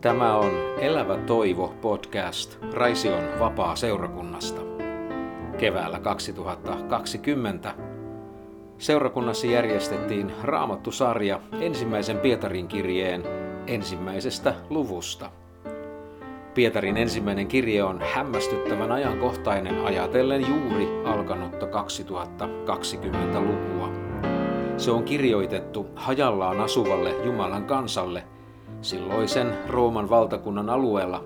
Tämä on Elävä toivo podcast Raision vapaa seurakunnasta. Keväällä 2020 seurakunnassa järjestettiin Raamattu-sarja ensimmäisen Pietarin kirjeen ensimmäisestä luvusta. Pietarin ensimmäinen kirje on hämmästyttävän ajankohtainen ajatellen juuri alkanutta 2020-lukua. Se on kirjoitettu hajallaan asuvalle Jumalan kansalle – silloisen Rooman valtakunnan alueella,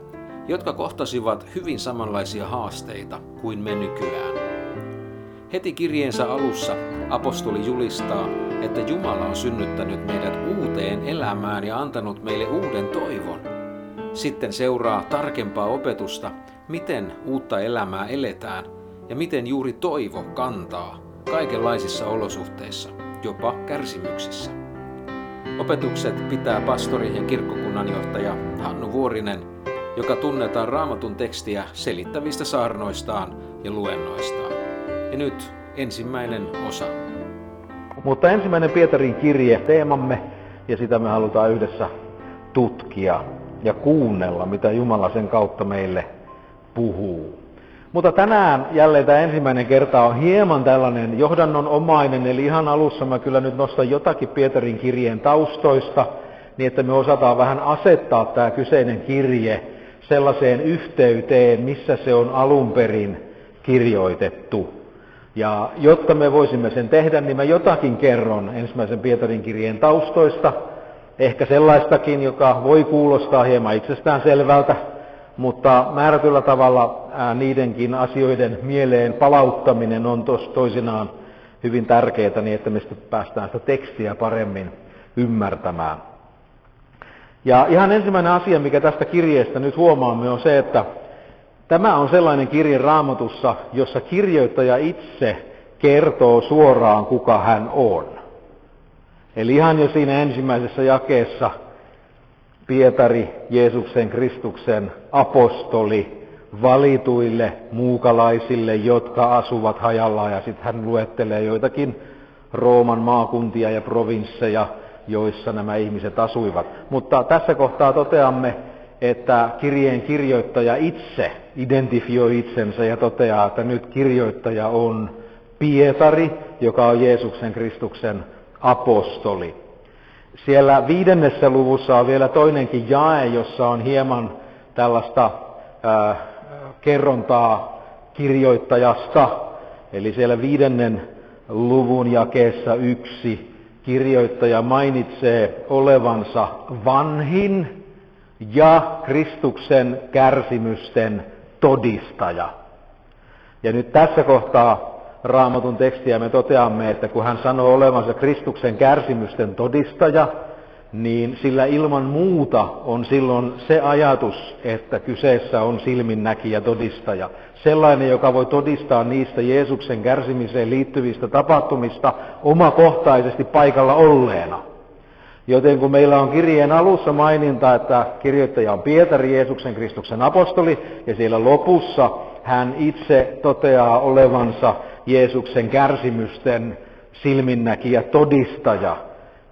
jotka kohtasivat hyvin samanlaisia haasteita kuin me nykyään. Heti kirjeensä alussa apostoli julistaa, että Jumala on synnyttänyt meidät uuteen elämään ja antanut meille uuden toivon. Sitten seuraa tarkempaa opetusta, miten uutta elämää eletään ja miten juuri toivo kantaa kaikenlaisissa olosuhteissa, jopa kärsimyksissä. Opetukset pitää pastori ja kirkkokunnanjohtaja Hannu Vuorinen, joka tunnetaan raamatun tekstiä selittävistä saarnoistaan ja luennoistaan. Ja nyt ensimmäinen osa. Mutta ensimmäinen Pietarin kirje teemamme, ja sitä me halutaan yhdessä tutkia ja kuunnella, mitä Jumala sen kautta meille puhuu. Mutta tänään jälleen tämä ensimmäinen kerta on hieman tällainen johdannon omainen, eli ihan alussa mä kyllä nyt nostan jotakin Pietarin kirjeen taustoista, niin että me osataan vähän asettaa tämä kyseinen kirje sellaiseen yhteyteen, missä se on alun perin kirjoitettu. Ja jotta me voisimme sen tehdä, niin mä jotakin kerron ensimmäisen Pietarin kirjeen taustoista, ehkä sellaistakin, joka voi kuulostaa hieman itsestään selvältä, mutta määrätyllä tavalla niidenkin asioiden mieleen palauttaminen on tos, toisinaan hyvin tärkeää niin, että me päästään sitä tekstiä paremmin ymmärtämään. Ja ihan ensimmäinen asia, mikä tästä kirjeestä nyt huomaamme, on se, että tämä on sellainen kirje raamatussa, jossa kirjoittaja itse kertoo suoraan, kuka hän on. Eli ihan jo siinä ensimmäisessä jakeessa Pietari, Jeesuksen Kristuksen apostoli, valituille muukalaisille, jotka asuvat hajalla, ja sitten hän luettelee joitakin Rooman maakuntia ja provinsseja, joissa nämä ihmiset asuivat. Mutta tässä kohtaa toteamme, että kirjeen kirjoittaja itse identifioi itsensä ja toteaa, että nyt kirjoittaja on Pietari, joka on Jeesuksen Kristuksen apostoli. Siellä viidennessä luvussa on vielä toinenkin jae, jossa on hieman tällaista ää, kerrontaa kirjoittajasta. Eli siellä viidennen luvun jakeessa yksi kirjoittaja mainitsee olevansa vanhin ja Kristuksen kärsimysten todistaja. Ja nyt tässä kohtaa raamatun tekstiä me toteamme, että kun hän sanoo olevansa Kristuksen kärsimysten todistaja, niin sillä ilman muuta on silloin se ajatus, että kyseessä on silminnäkijä todistaja. Sellainen, joka voi todistaa niistä Jeesuksen kärsimiseen liittyvistä tapahtumista omakohtaisesti paikalla olleena. Joten kun meillä on kirjeen alussa maininta, että kirjoittaja on Pietari, Jeesuksen Kristuksen apostoli, ja siellä lopussa hän itse toteaa olevansa Jeesuksen kärsimysten silminnäkijä todistaja,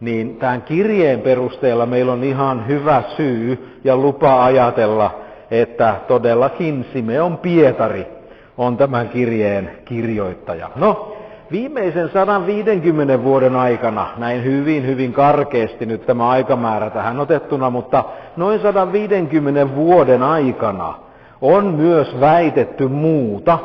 niin tämän kirjeen perusteella meillä on ihan hyvä syy ja lupa ajatella, että todellakin Simeon Pietari on tämän kirjeen kirjoittaja. No, viimeisen 150 vuoden aikana, näin hyvin, hyvin karkeasti nyt tämä aikamäärä tähän otettuna, mutta noin 150 vuoden aikana on myös väitetty muuta,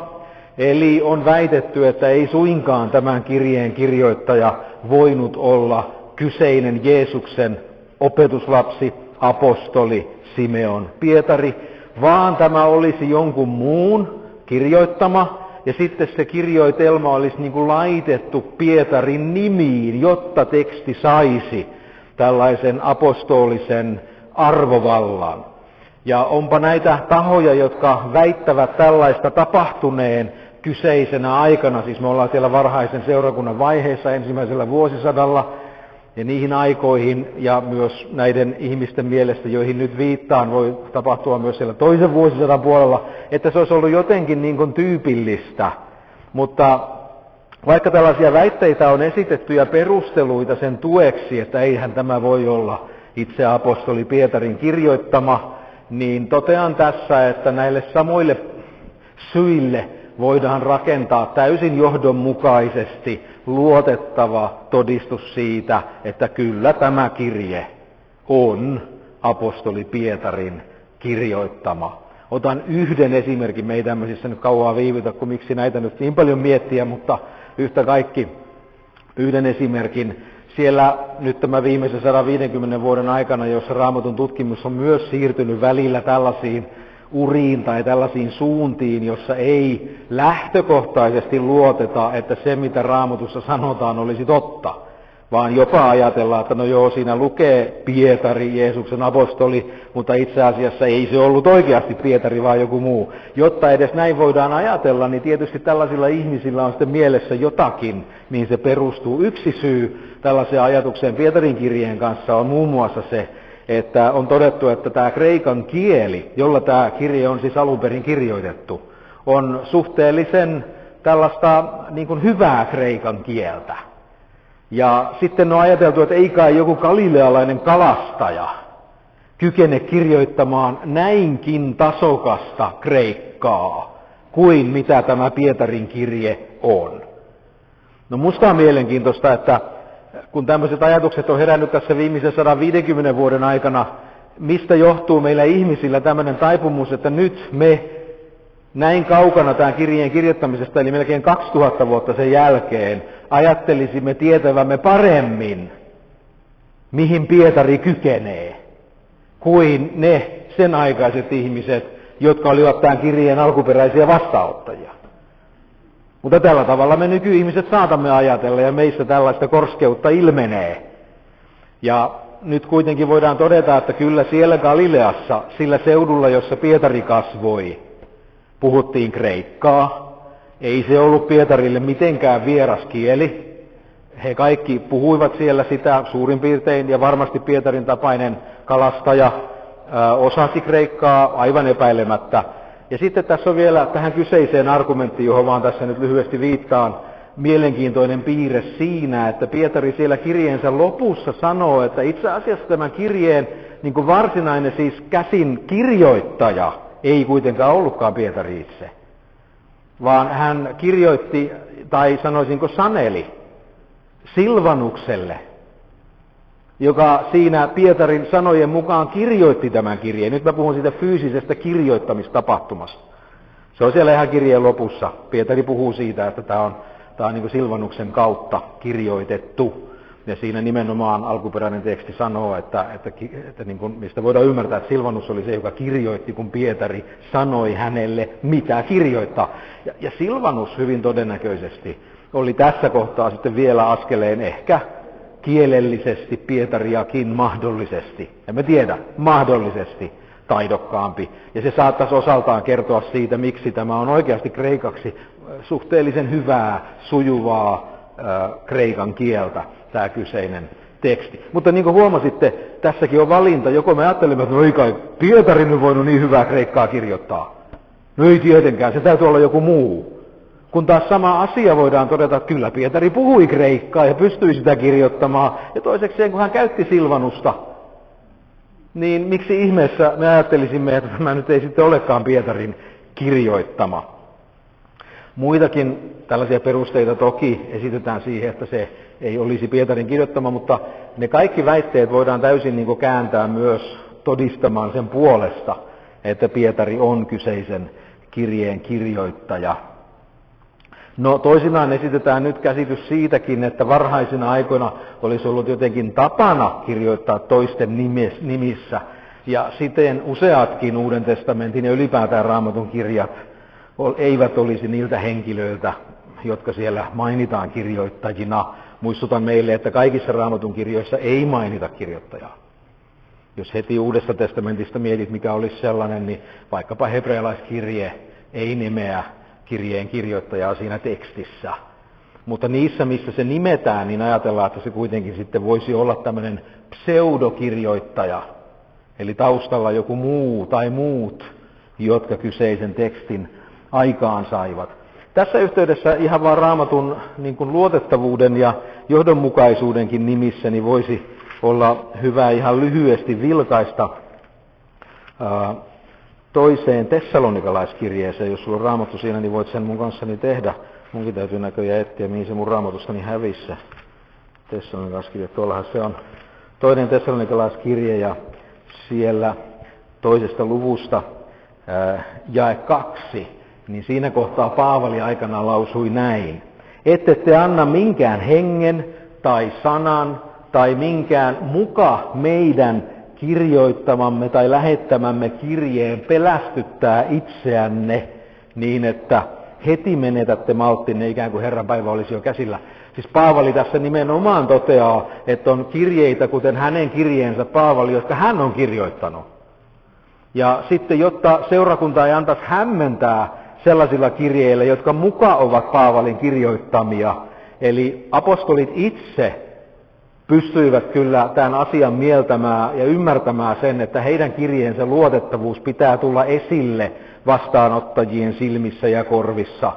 Eli on väitetty, että ei suinkaan tämän kirjeen kirjoittaja voinut olla kyseinen Jeesuksen opetuslapsi, apostoli Simeon Pietari, vaan tämä olisi jonkun muun kirjoittama, ja sitten se kirjoitelma olisi niin kuin laitettu Pietarin nimiin, jotta teksti saisi tällaisen apostolisen arvovallan. Ja onpa näitä tahoja, jotka väittävät tällaista tapahtuneen kyseisenä aikana, siis me ollaan siellä varhaisen seurakunnan vaiheessa ensimmäisellä vuosisadalla, ja niihin aikoihin ja myös näiden ihmisten mielestä, joihin nyt viittaan, voi tapahtua myös siellä toisen vuosisadan puolella, että se olisi ollut jotenkin niin kuin tyypillistä. Mutta vaikka tällaisia väitteitä on esitetty ja perusteluita sen tueksi, että eihän tämä voi olla itse apostoli Pietarin kirjoittama, niin totean tässä, että näille samoille syille voidaan rakentaa täysin johdonmukaisesti luotettava todistus siitä, että kyllä tämä kirje on apostoli Pietarin kirjoittama. Otan yhden esimerkin, me ei tämmöisissä nyt kauaa viivytä, kun miksi näitä nyt niin paljon miettiä, mutta yhtä kaikki yhden esimerkin. Siellä nyt tämä viimeisen 150 vuoden aikana, jossa raamatun tutkimus on myös siirtynyt välillä tällaisiin uriin tai tällaisiin suuntiin, jossa ei lähtökohtaisesti luoteta, että se mitä raamatussa sanotaan olisi totta vaan jopa ajatellaan, että no joo, siinä lukee Pietari, Jeesuksen apostoli, mutta itse asiassa ei se ollut oikeasti Pietari, vaan joku muu. Jotta edes näin voidaan ajatella, niin tietysti tällaisilla ihmisillä on sitten mielessä jotakin, mihin se perustuu. Yksi syy tällaiseen ajatukseen Pietarin kirjeen kanssa on muun muassa se, että on todettu, että tämä kreikan kieli, jolla tämä kirje on siis alun perin kirjoitettu, on suhteellisen tällaista niin kuin hyvää kreikan kieltä. Ja sitten on ajateltu, että ei kai joku galilealainen kalastaja kykene kirjoittamaan näinkin tasokasta kreikkaa kuin mitä tämä Pietarin kirje on. No musta on mielenkiintoista, että kun tämmöiset ajatukset on herännyt tässä viimeisen 150 vuoden aikana, mistä johtuu meillä ihmisillä tämmöinen taipumus, että nyt me näin kaukana tämän kirjeen kirjoittamisesta, eli melkein 2000 vuotta sen jälkeen, ajattelisimme tietävämme paremmin, mihin Pietari kykenee, kuin ne sen aikaiset ihmiset, jotka olivat tämän kirjeen alkuperäisiä vastaanottajia. Mutta tällä tavalla me nykyihmiset saatamme ajatella ja meissä tällaista korskeutta ilmenee. Ja nyt kuitenkin voidaan todeta, että kyllä siellä Galileassa, sillä seudulla, jossa Pietari kasvoi, puhuttiin kreikkaa. Ei se ollut Pietarille mitenkään vieras kieli. He kaikki puhuivat siellä sitä suurin piirtein ja varmasti Pietarin tapainen kalastaja osasi kreikkaa aivan epäilemättä. Ja sitten tässä on vielä tähän kyseiseen argumenttiin, johon vaan tässä nyt lyhyesti viittaan, mielenkiintoinen piirre siinä, että Pietari siellä kirjeensä lopussa sanoo, että itse asiassa tämän kirjeen niin kuin varsinainen siis käsin kirjoittaja ei kuitenkaan ollutkaan Pietari itse, vaan hän kirjoitti, tai sanoisinko saneli, Silvanukselle, joka siinä Pietarin sanojen mukaan kirjoitti tämän kirjeen. Nyt mä puhun siitä fyysisestä kirjoittamistapahtumasta. Se on siellä ihan kirjeen lopussa. Pietari puhuu siitä, että tämä on, tämä on niin Silvanuksen kautta kirjoitettu. Ja siinä nimenomaan alkuperäinen teksti sanoo, että, että, että niin kuin, mistä voidaan ymmärtää, että Silvanus oli se, joka kirjoitti, kun Pietari sanoi hänelle, mitä kirjoittaa. Ja, ja Silvanus hyvin todennäköisesti oli tässä kohtaa sitten vielä askeleen ehkä kielellisesti Pietariakin mahdollisesti, emme tiedä, mahdollisesti taidokkaampi. Ja se saattaisi osaltaan kertoa siitä, miksi tämä on oikeasti kreikaksi suhteellisen hyvää, sujuvaa äh, kreikan kieltä tämä kyseinen teksti. Mutta niin kuin huomasitte, tässäkin on valinta. Joko me ajattelemme, että no ei kai Pietari nyt voinut niin hyvää kreikkaa kirjoittaa. No ei tietenkään, se täytyy olla joku muu. Kun taas sama asia voidaan todeta, että kyllä Pietari puhui kreikkaa ja pystyi sitä kirjoittamaan. Ja toiseksi kun hän käytti Silvanusta, niin miksi ihmeessä me ajattelisimme, että tämä nyt ei sitten olekaan Pietarin kirjoittama. Muitakin tällaisia perusteita toki esitetään siihen, että se ei olisi Pietarin kirjoittama, mutta ne kaikki väitteet voidaan täysin niin kuin kääntää myös todistamaan sen puolesta, että Pietari on kyseisen kirjeen kirjoittaja. No toisinaan esitetään nyt käsitys siitäkin, että varhaisina aikoina olisi ollut jotenkin tapana kirjoittaa toisten nimissä, ja siten useatkin Uuden testamentin ja ylipäätään raamatun kirjat eivät olisi niiltä henkilöiltä, jotka siellä mainitaan kirjoittajina. Muistutan meille, että kaikissa raamatun kirjoissa ei mainita kirjoittajaa. Jos heti Uudesta testamentista mietit, mikä olisi sellainen, niin vaikkapa hebrealaiskirje ei nimeä kirjeen kirjoittajaa siinä tekstissä. Mutta niissä, missä se nimetään, niin ajatellaan, että se kuitenkin sitten voisi olla tämmöinen pseudokirjoittaja, eli taustalla joku muu tai muut, jotka kyseisen tekstin aikaan saivat. Tässä yhteydessä ihan vaan raamatun niin kuin luotettavuuden ja johdonmukaisuudenkin nimissä niin voisi olla hyvä ihan lyhyesti vilkaista toiseen tessalonikalaiskirjeeseen. Jos sulla on raamattu siinä, niin voit sen mun kanssani tehdä. Munkin täytyy näköjään etsiä, mihin se mun raamatustani hävissä. Tessalonikalaiskirje, tuollahan se on toinen tessalonikalaiskirje ja siellä toisesta luvusta ää, jae kaksi, niin siinä kohtaa Paavali aikanaan lausui näin. Ette te anna minkään hengen tai sanan tai minkään muka meidän kirjoittamamme tai lähettämämme kirjeen pelästyttää itseänne niin, että heti menetätte malttinne ikään kuin Herran päivä olisi jo käsillä. Siis Paavali tässä nimenomaan toteaa, että on kirjeitä, kuten hänen kirjeensä Paavali, jotka hän on kirjoittanut. Ja sitten, jotta seurakunta ei antaisi hämmentää sellaisilla kirjeillä, jotka muka ovat Paavalin kirjoittamia, eli apostolit itse pystyivät kyllä tämän asian mieltämään ja ymmärtämään sen, että heidän kirjeensä luotettavuus pitää tulla esille vastaanottajien silmissä ja korvissa,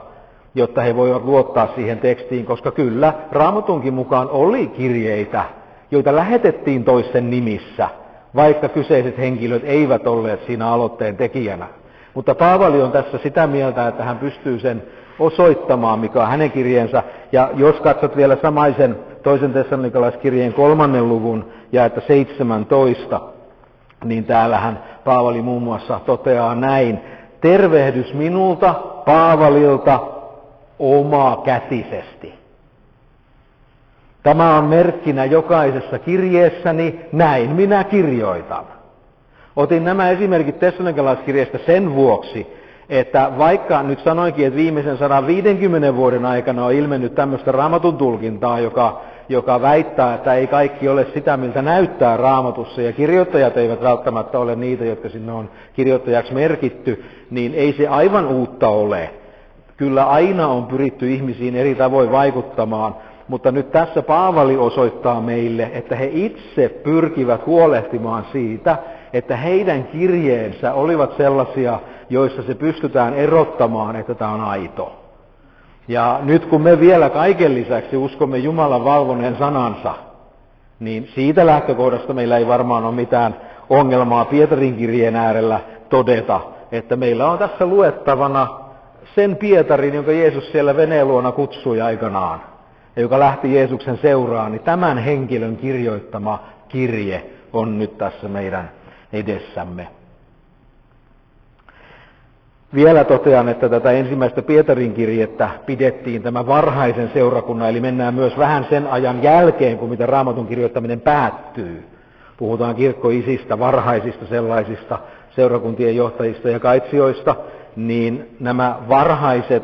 jotta he voivat luottaa siihen tekstiin, koska kyllä Raamatunkin mukaan oli kirjeitä, joita lähetettiin toisen nimissä, vaikka kyseiset henkilöt eivät olleet siinä aloitteen tekijänä. Mutta Paavali on tässä sitä mieltä, että hän pystyy sen osoittamaan, mikä on hänen kirjeensä. Ja jos katsot vielä samaisen toisen tessalonikalaiskirjeen kolmannen luvun ja että 17, niin täällähän Paavali muun muassa toteaa näin. Tervehdys minulta, Paavalilta, omaa kätisesti. Tämä on merkkinä jokaisessa kirjeessäni, näin minä kirjoitan. Otin nämä esimerkit Tessalonikalaiskirjeestä sen vuoksi, että vaikka nyt sanoinkin, että viimeisen 150 vuoden aikana on ilmennyt tämmöistä raamatun tulkintaa, joka, joka väittää, että ei kaikki ole sitä, miltä näyttää raamatussa, ja kirjoittajat eivät välttämättä ole niitä, jotka sinne on kirjoittajaksi merkitty, niin ei se aivan uutta ole. Kyllä aina on pyritty ihmisiin eri tavoin vaikuttamaan, mutta nyt tässä Paavali osoittaa meille, että he itse pyrkivät huolehtimaan siitä, että heidän kirjeensä olivat sellaisia, joissa se pystytään erottamaan, että tämä on aito. Ja nyt kun me vielä kaiken lisäksi uskomme Jumalan valvoneen sanansa, niin siitä lähtökohdasta meillä ei varmaan ole mitään ongelmaa Pietarin kirjeen äärellä todeta, että meillä on tässä luettavana sen Pietarin, jonka Jeesus siellä veneen luona kutsui aikanaan, ja joka lähti Jeesuksen seuraan, niin tämän henkilön kirjoittama kirje on nyt tässä meidän edessämme. Vielä totean, että tätä ensimmäistä Pietarin kirjettä pidettiin tämä varhaisen seurakunnan, eli mennään myös vähän sen ajan jälkeen, kun mitä raamatun kirjoittaminen päättyy. Puhutaan kirkkoisistä, varhaisista sellaisista seurakuntien johtajista ja kaitsijoista, niin nämä varhaiset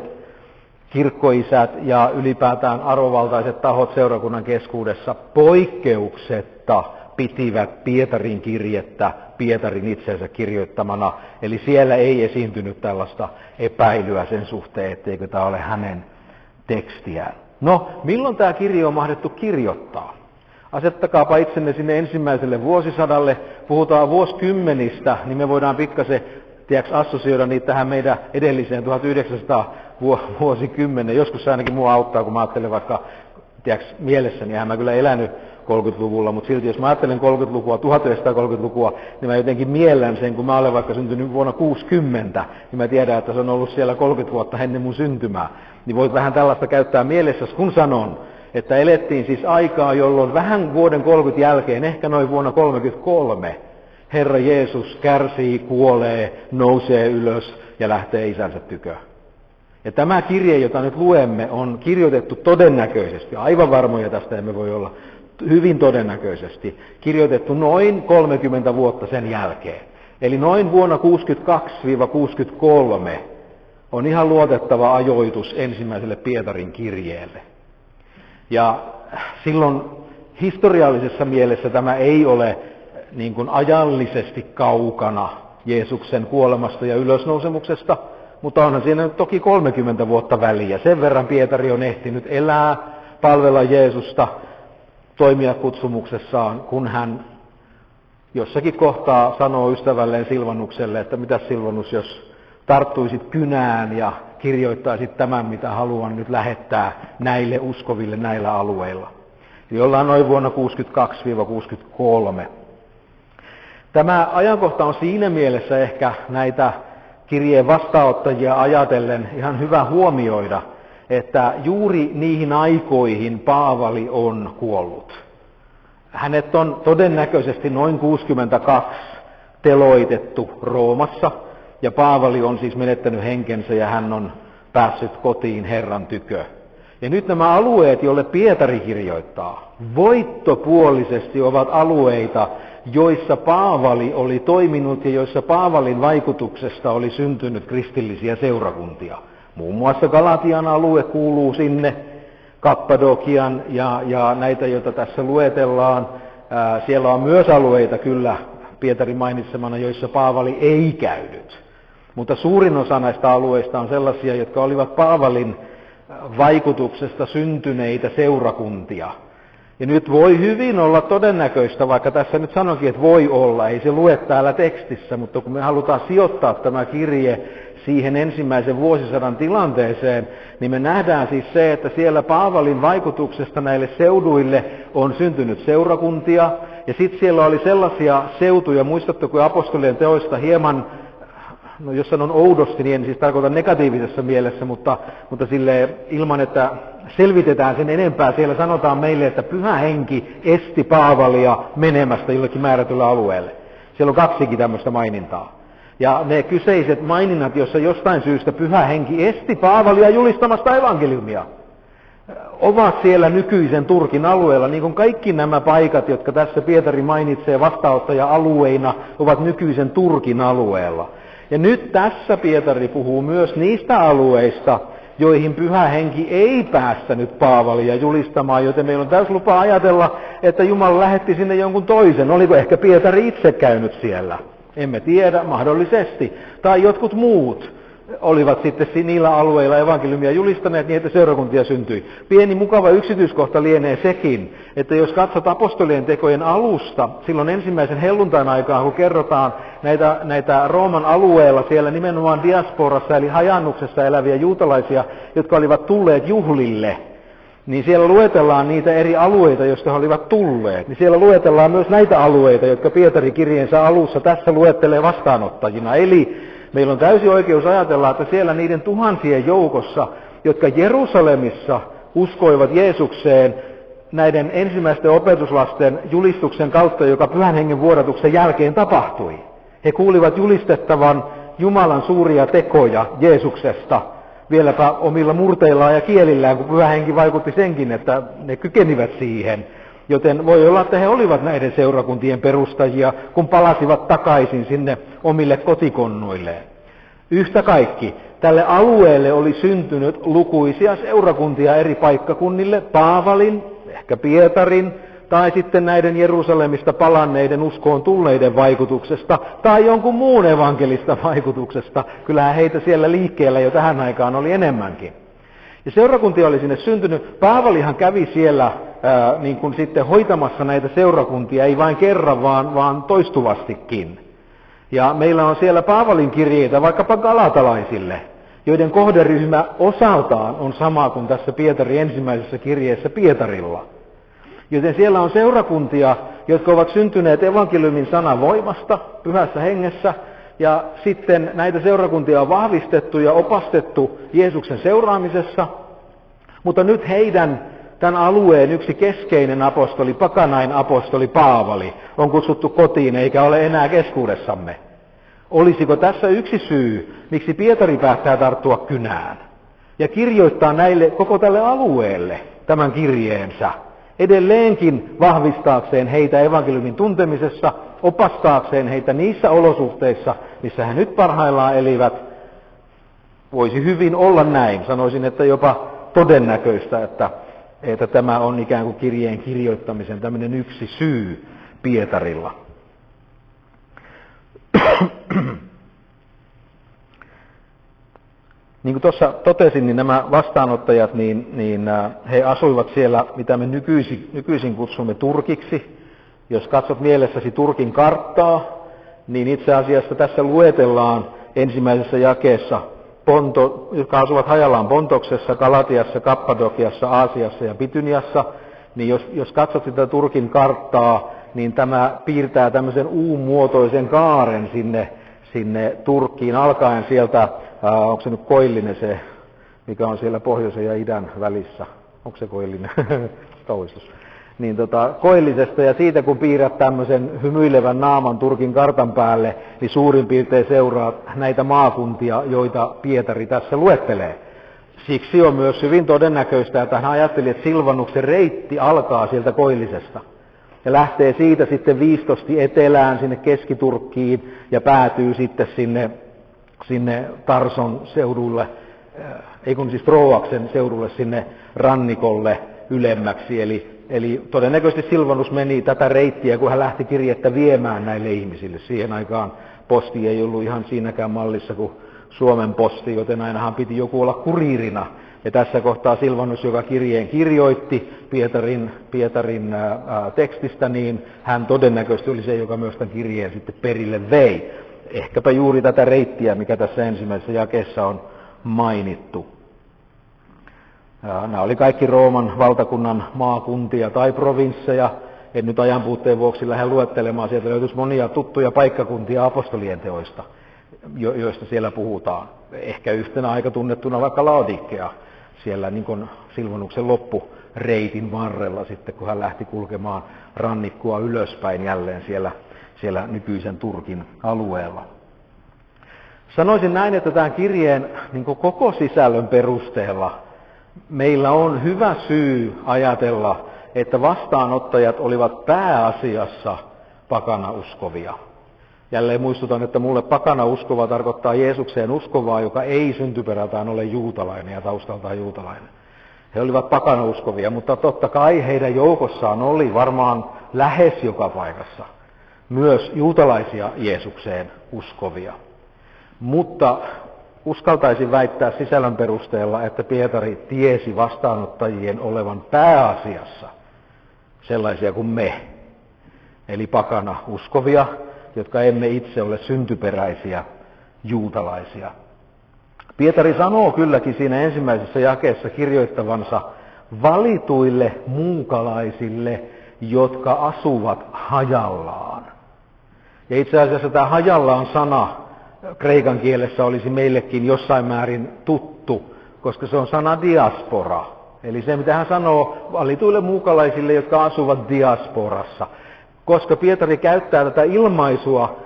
kirkkoisät ja ylipäätään arvovaltaiset tahot seurakunnan keskuudessa poikkeuksetta pitivät Pietarin kirjettä Pietarin itsensä kirjoittamana. Eli siellä ei esiintynyt tällaista epäilyä sen suhteen, etteikö tämä ole hänen tekstiään. No, milloin tämä kirja on mahdettu kirjoittaa? Asettakaapa itsenne sinne ensimmäiselle vuosisadalle. Puhutaan vuosikymmenistä, niin me voidaan pikkasen tiedätkö, assosioida niitä tähän meidän edelliseen 1900 vuosikymmenen. Joskus se ainakin mua auttaa, kun mä ajattelen vaikka tiedätkö, mielessäni, niin mä kyllä elänyt 30-luvulla, mutta silti jos mä ajattelen 30-lukua, 1930-lukua, niin mä jotenkin miellän sen, kun mä olen vaikka syntynyt vuonna 60, niin mä tiedän, että se on ollut siellä 30 vuotta ennen mun syntymää. Niin voit vähän tällaista käyttää mielessä, kun sanon, että elettiin siis aikaa, jolloin vähän vuoden 30 jälkeen, ehkä noin vuonna 33, Herra Jeesus kärsii, kuolee, nousee ylös ja lähtee isänsä tykö. Ja tämä kirje, jota nyt luemme, on kirjoitettu todennäköisesti, aivan varmoja tästä emme voi olla, hyvin todennäköisesti kirjoitettu noin 30 vuotta sen jälkeen. Eli noin vuonna 62-63 on ihan luotettava ajoitus ensimmäiselle Pietarin kirjeelle. Ja silloin historiallisessa mielessä tämä ei ole niin kuin ajallisesti kaukana Jeesuksen kuolemasta ja ylösnousemuksesta, mutta onhan siinä toki 30 vuotta väliä. Sen verran Pietari on ehtinyt elää, palvella Jeesusta toimia kutsumuksessaan, kun hän jossakin kohtaa sanoo ystävälleen Silvanukselle, että mitä Silvanus, jos tarttuisit kynään ja kirjoittaisit tämän, mitä haluan nyt lähettää näille uskoville näillä alueilla. Eli ollaan noin vuonna 62-63. Tämä ajankohta on siinä mielessä ehkä näitä kirjeen vastaanottajia ajatellen ihan hyvä huomioida, että juuri niihin aikoihin Paavali on kuollut. Hänet on todennäköisesti noin 62 teloitettu Roomassa, ja Paavali on siis menettänyt henkensä ja hän on päässyt kotiin Herran tykö. Ja nyt nämä alueet, joille Pietari kirjoittaa, voittopuolisesti ovat alueita, joissa Paavali oli toiminut ja joissa Paavalin vaikutuksesta oli syntynyt kristillisiä seurakuntia. Muun muassa Galatian alue kuuluu sinne, Kappadokian ja, ja näitä, joita tässä luetellaan. Ää, siellä on myös alueita kyllä Pietari mainitsemana, joissa Paavali ei käynyt. Mutta suurin osa näistä alueista on sellaisia, jotka olivat Paavalin vaikutuksesta syntyneitä seurakuntia. Ja nyt voi hyvin olla todennäköistä, vaikka tässä nyt sanokin, että voi olla, ei se lue täällä tekstissä, mutta kun me halutaan sijoittaa tämä kirje siihen ensimmäisen vuosisadan tilanteeseen, niin me nähdään siis se, että siellä Paavalin vaikutuksesta näille seuduille on syntynyt seurakuntia, ja sitten siellä oli sellaisia seutuja, muistatteko apostolien teoista hieman no jos sanon oudosti, niin en siis tarkoita negatiivisessa mielessä, mutta, mutta sille ilman, että selvitetään sen enempää. Siellä sanotaan meille, että pyhä henki esti Paavalia menemästä jollekin määrätylle alueelle. Siellä on kaksikin tämmöistä mainintaa. Ja ne kyseiset maininnat, joissa jostain syystä pyhä henki esti Paavalia julistamasta evankeliumia, ovat siellä nykyisen Turkin alueella, niin kuin kaikki nämä paikat, jotka tässä Pietari mainitsee vastaanottaja-alueina, ovat nykyisen Turkin alueella. Ja nyt tässä Pietari puhuu myös niistä alueista, joihin pyhä henki ei päästänyt Paavalia julistamaan, joten meillä on täys lupa ajatella, että Jumala lähetti sinne jonkun toisen. Oliko ehkä Pietari itse käynyt siellä? Emme tiedä, mahdollisesti. Tai jotkut muut olivat sitten niillä alueilla evankeliumia julistaneet niin, että seurakuntia syntyi. Pieni mukava yksityiskohta lienee sekin, että jos katsot apostolien tekojen alusta, silloin ensimmäisen helluntain aikaan, kun kerrotaan näitä, näitä Rooman alueella, siellä nimenomaan diasporassa eli hajannuksessa eläviä juutalaisia, jotka olivat tulleet juhlille, niin siellä luetellaan niitä eri alueita, joista he olivat tulleet. Niin siellä luetellaan myös näitä alueita, jotka Pietari kirjeensä alussa tässä luettelee vastaanottajina. Eli Meillä on täysi oikeus ajatella, että siellä niiden tuhansien joukossa, jotka Jerusalemissa uskoivat Jeesukseen näiden ensimmäisten opetuslasten julistuksen kautta, joka pyhän hengen vuodatuksen jälkeen tapahtui. He kuulivat julistettavan Jumalan suuria tekoja Jeesuksesta, vieläpä omilla murteillaan ja kielillään, kun pyhä henki vaikutti senkin, että ne kykenivät siihen. Joten voi olla, että he olivat näiden seurakuntien perustajia, kun palasivat takaisin sinne omille kotikonnuilleen. Yhtä kaikki, tälle alueelle oli syntynyt lukuisia seurakuntia eri paikkakunnille, Paavalin, ehkä Pietarin, tai sitten näiden Jerusalemista palanneiden uskoon tulleiden vaikutuksesta, tai jonkun muun evankelista vaikutuksesta. Kyllähän heitä siellä liikkeellä jo tähän aikaan oli enemmänkin. Ja seurakuntia oli sinne syntynyt. Paavalihan kävi siellä ää, niin kuin sitten hoitamassa näitä seurakuntia, ei vain kerran, vaan, vaan toistuvastikin. Ja meillä on siellä Paavalin kirjeitä vaikkapa galatalaisille, joiden kohderyhmä osaltaan on sama kuin tässä Pietari ensimmäisessä kirjeessä Pietarilla. Joten siellä on seurakuntia, jotka ovat syntyneet evankeliumin sanan voimasta, pyhässä hengessä, ja sitten näitä seurakuntia on vahvistettu ja opastettu Jeesuksen seuraamisessa, mutta nyt heidän tämän alueen yksi keskeinen apostoli, pakanain apostoli Paavali, on kutsuttu kotiin eikä ole enää keskuudessamme. Olisiko tässä yksi syy, miksi Pietari päättää tarttua kynään ja kirjoittaa näille koko tälle alueelle tämän kirjeensä, edelleenkin vahvistaakseen heitä evankeliumin tuntemisessa, opastaakseen heitä niissä olosuhteissa, missä he nyt parhaillaan elivät. Voisi hyvin olla näin, sanoisin, että jopa todennäköistä, että että tämä on ikään kuin kirjeen kirjoittamisen tämmöinen yksi syy Pietarilla. Niin kuin tuossa totesin, niin nämä vastaanottajat, niin, niin äh, he asuivat siellä, mitä me nykyisin, nykyisin kutsumme Turkiksi. Jos katsot mielessäsi Turkin karttaa, niin itse asiassa tässä luetellaan ensimmäisessä jakeessa Ponto, jotka asuvat hajallaan Pontoksessa, Galatiassa, Kappadokiassa, Aasiassa ja Pityniassa. niin jos, jos katsot sitä Turkin karttaa, niin tämä piirtää tämmöisen U-muotoisen kaaren sinne, sinne Turkkiin, alkaen sieltä, onko se nyt koillinen se, mikä on siellä pohjoisen ja idän välissä, onko se koillinen, kauhistus, niin tota, koillisesta ja siitä kun piirrät tämmöisen hymyilevän naaman Turkin kartan päälle, niin suurin piirtein seuraa näitä maakuntia, joita Pietari tässä luettelee. Siksi on myös hyvin todennäköistä, että hän ajatteli, että Silvanuksen reitti alkaa sieltä koillisesta. Ja lähtee siitä sitten viistosti etelään sinne Keskiturkkiin ja päätyy sitten sinne, sinne Tarson seudulle, äh, ei kun siis Troaksen seudulle sinne rannikolle ylemmäksi. Eli, eli todennäköisesti Silvanus meni tätä reittiä, kun hän lähti kirjettä viemään näille ihmisille. Siihen aikaan posti ei ollut ihan siinäkään mallissa kuin Suomen posti, joten ainahan piti joku olla kuriirina. Ja tässä kohtaa Silvanus, joka kirjeen kirjoitti Pietarin, Pietarin ää, tekstistä, niin hän todennäköisesti oli se, joka myös tämän kirjeen sitten perille vei. Ehkäpä juuri tätä reittiä, mikä tässä ensimmäisessä jakeessa on mainittu. Nämä oli kaikki Rooman valtakunnan maakuntia tai provinsseja. En nyt ajan puutteen vuoksi lähde luettelemaan. Sieltä löytyisi monia tuttuja paikkakuntia apostolien teoista joista siellä puhutaan. Ehkä yhtenä aika tunnettuna vaikka Laodikea siellä niin kuin Silvanuksen loppureitin varrella sitten, kun hän lähti kulkemaan rannikkoa ylöspäin jälleen siellä, siellä nykyisen Turkin alueella. Sanoisin näin, että tämän kirjeen niin koko sisällön perusteella meillä on hyvä syy ajatella, että vastaanottajat olivat pääasiassa pakana uskovia. Jälleen muistutan, että mulle pakana uskova tarkoittaa Jeesukseen uskovaa, joka ei syntyperältään ole juutalainen ja taustaltaan juutalainen. He olivat pakana uskovia, mutta totta kai heidän joukossaan oli varmaan lähes joka paikassa myös juutalaisia Jeesukseen uskovia. Mutta uskaltaisin väittää sisällön perusteella, että Pietari tiesi vastaanottajien olevan pääasiassa sellaisia kuin me, eli pakana uskovia, jotka emme itse ole syntyperäisiä juutalaisia. Pietari sanoo kylläkin siinä ensimmäisessä jakeessa kirjoittavansa valituille muukalaisille, jotka asuvat hajallaan. Ja itse asiassa tämä hajallaan sana kreikan kielessä olisi meillekin jossain määrin tuttu, koska se on sana diaspora. Eli se, mitä hän sanoo valituille muukalaisille, jotka asuvat diasporassa koska Pietari käyttää tätä ilmaisua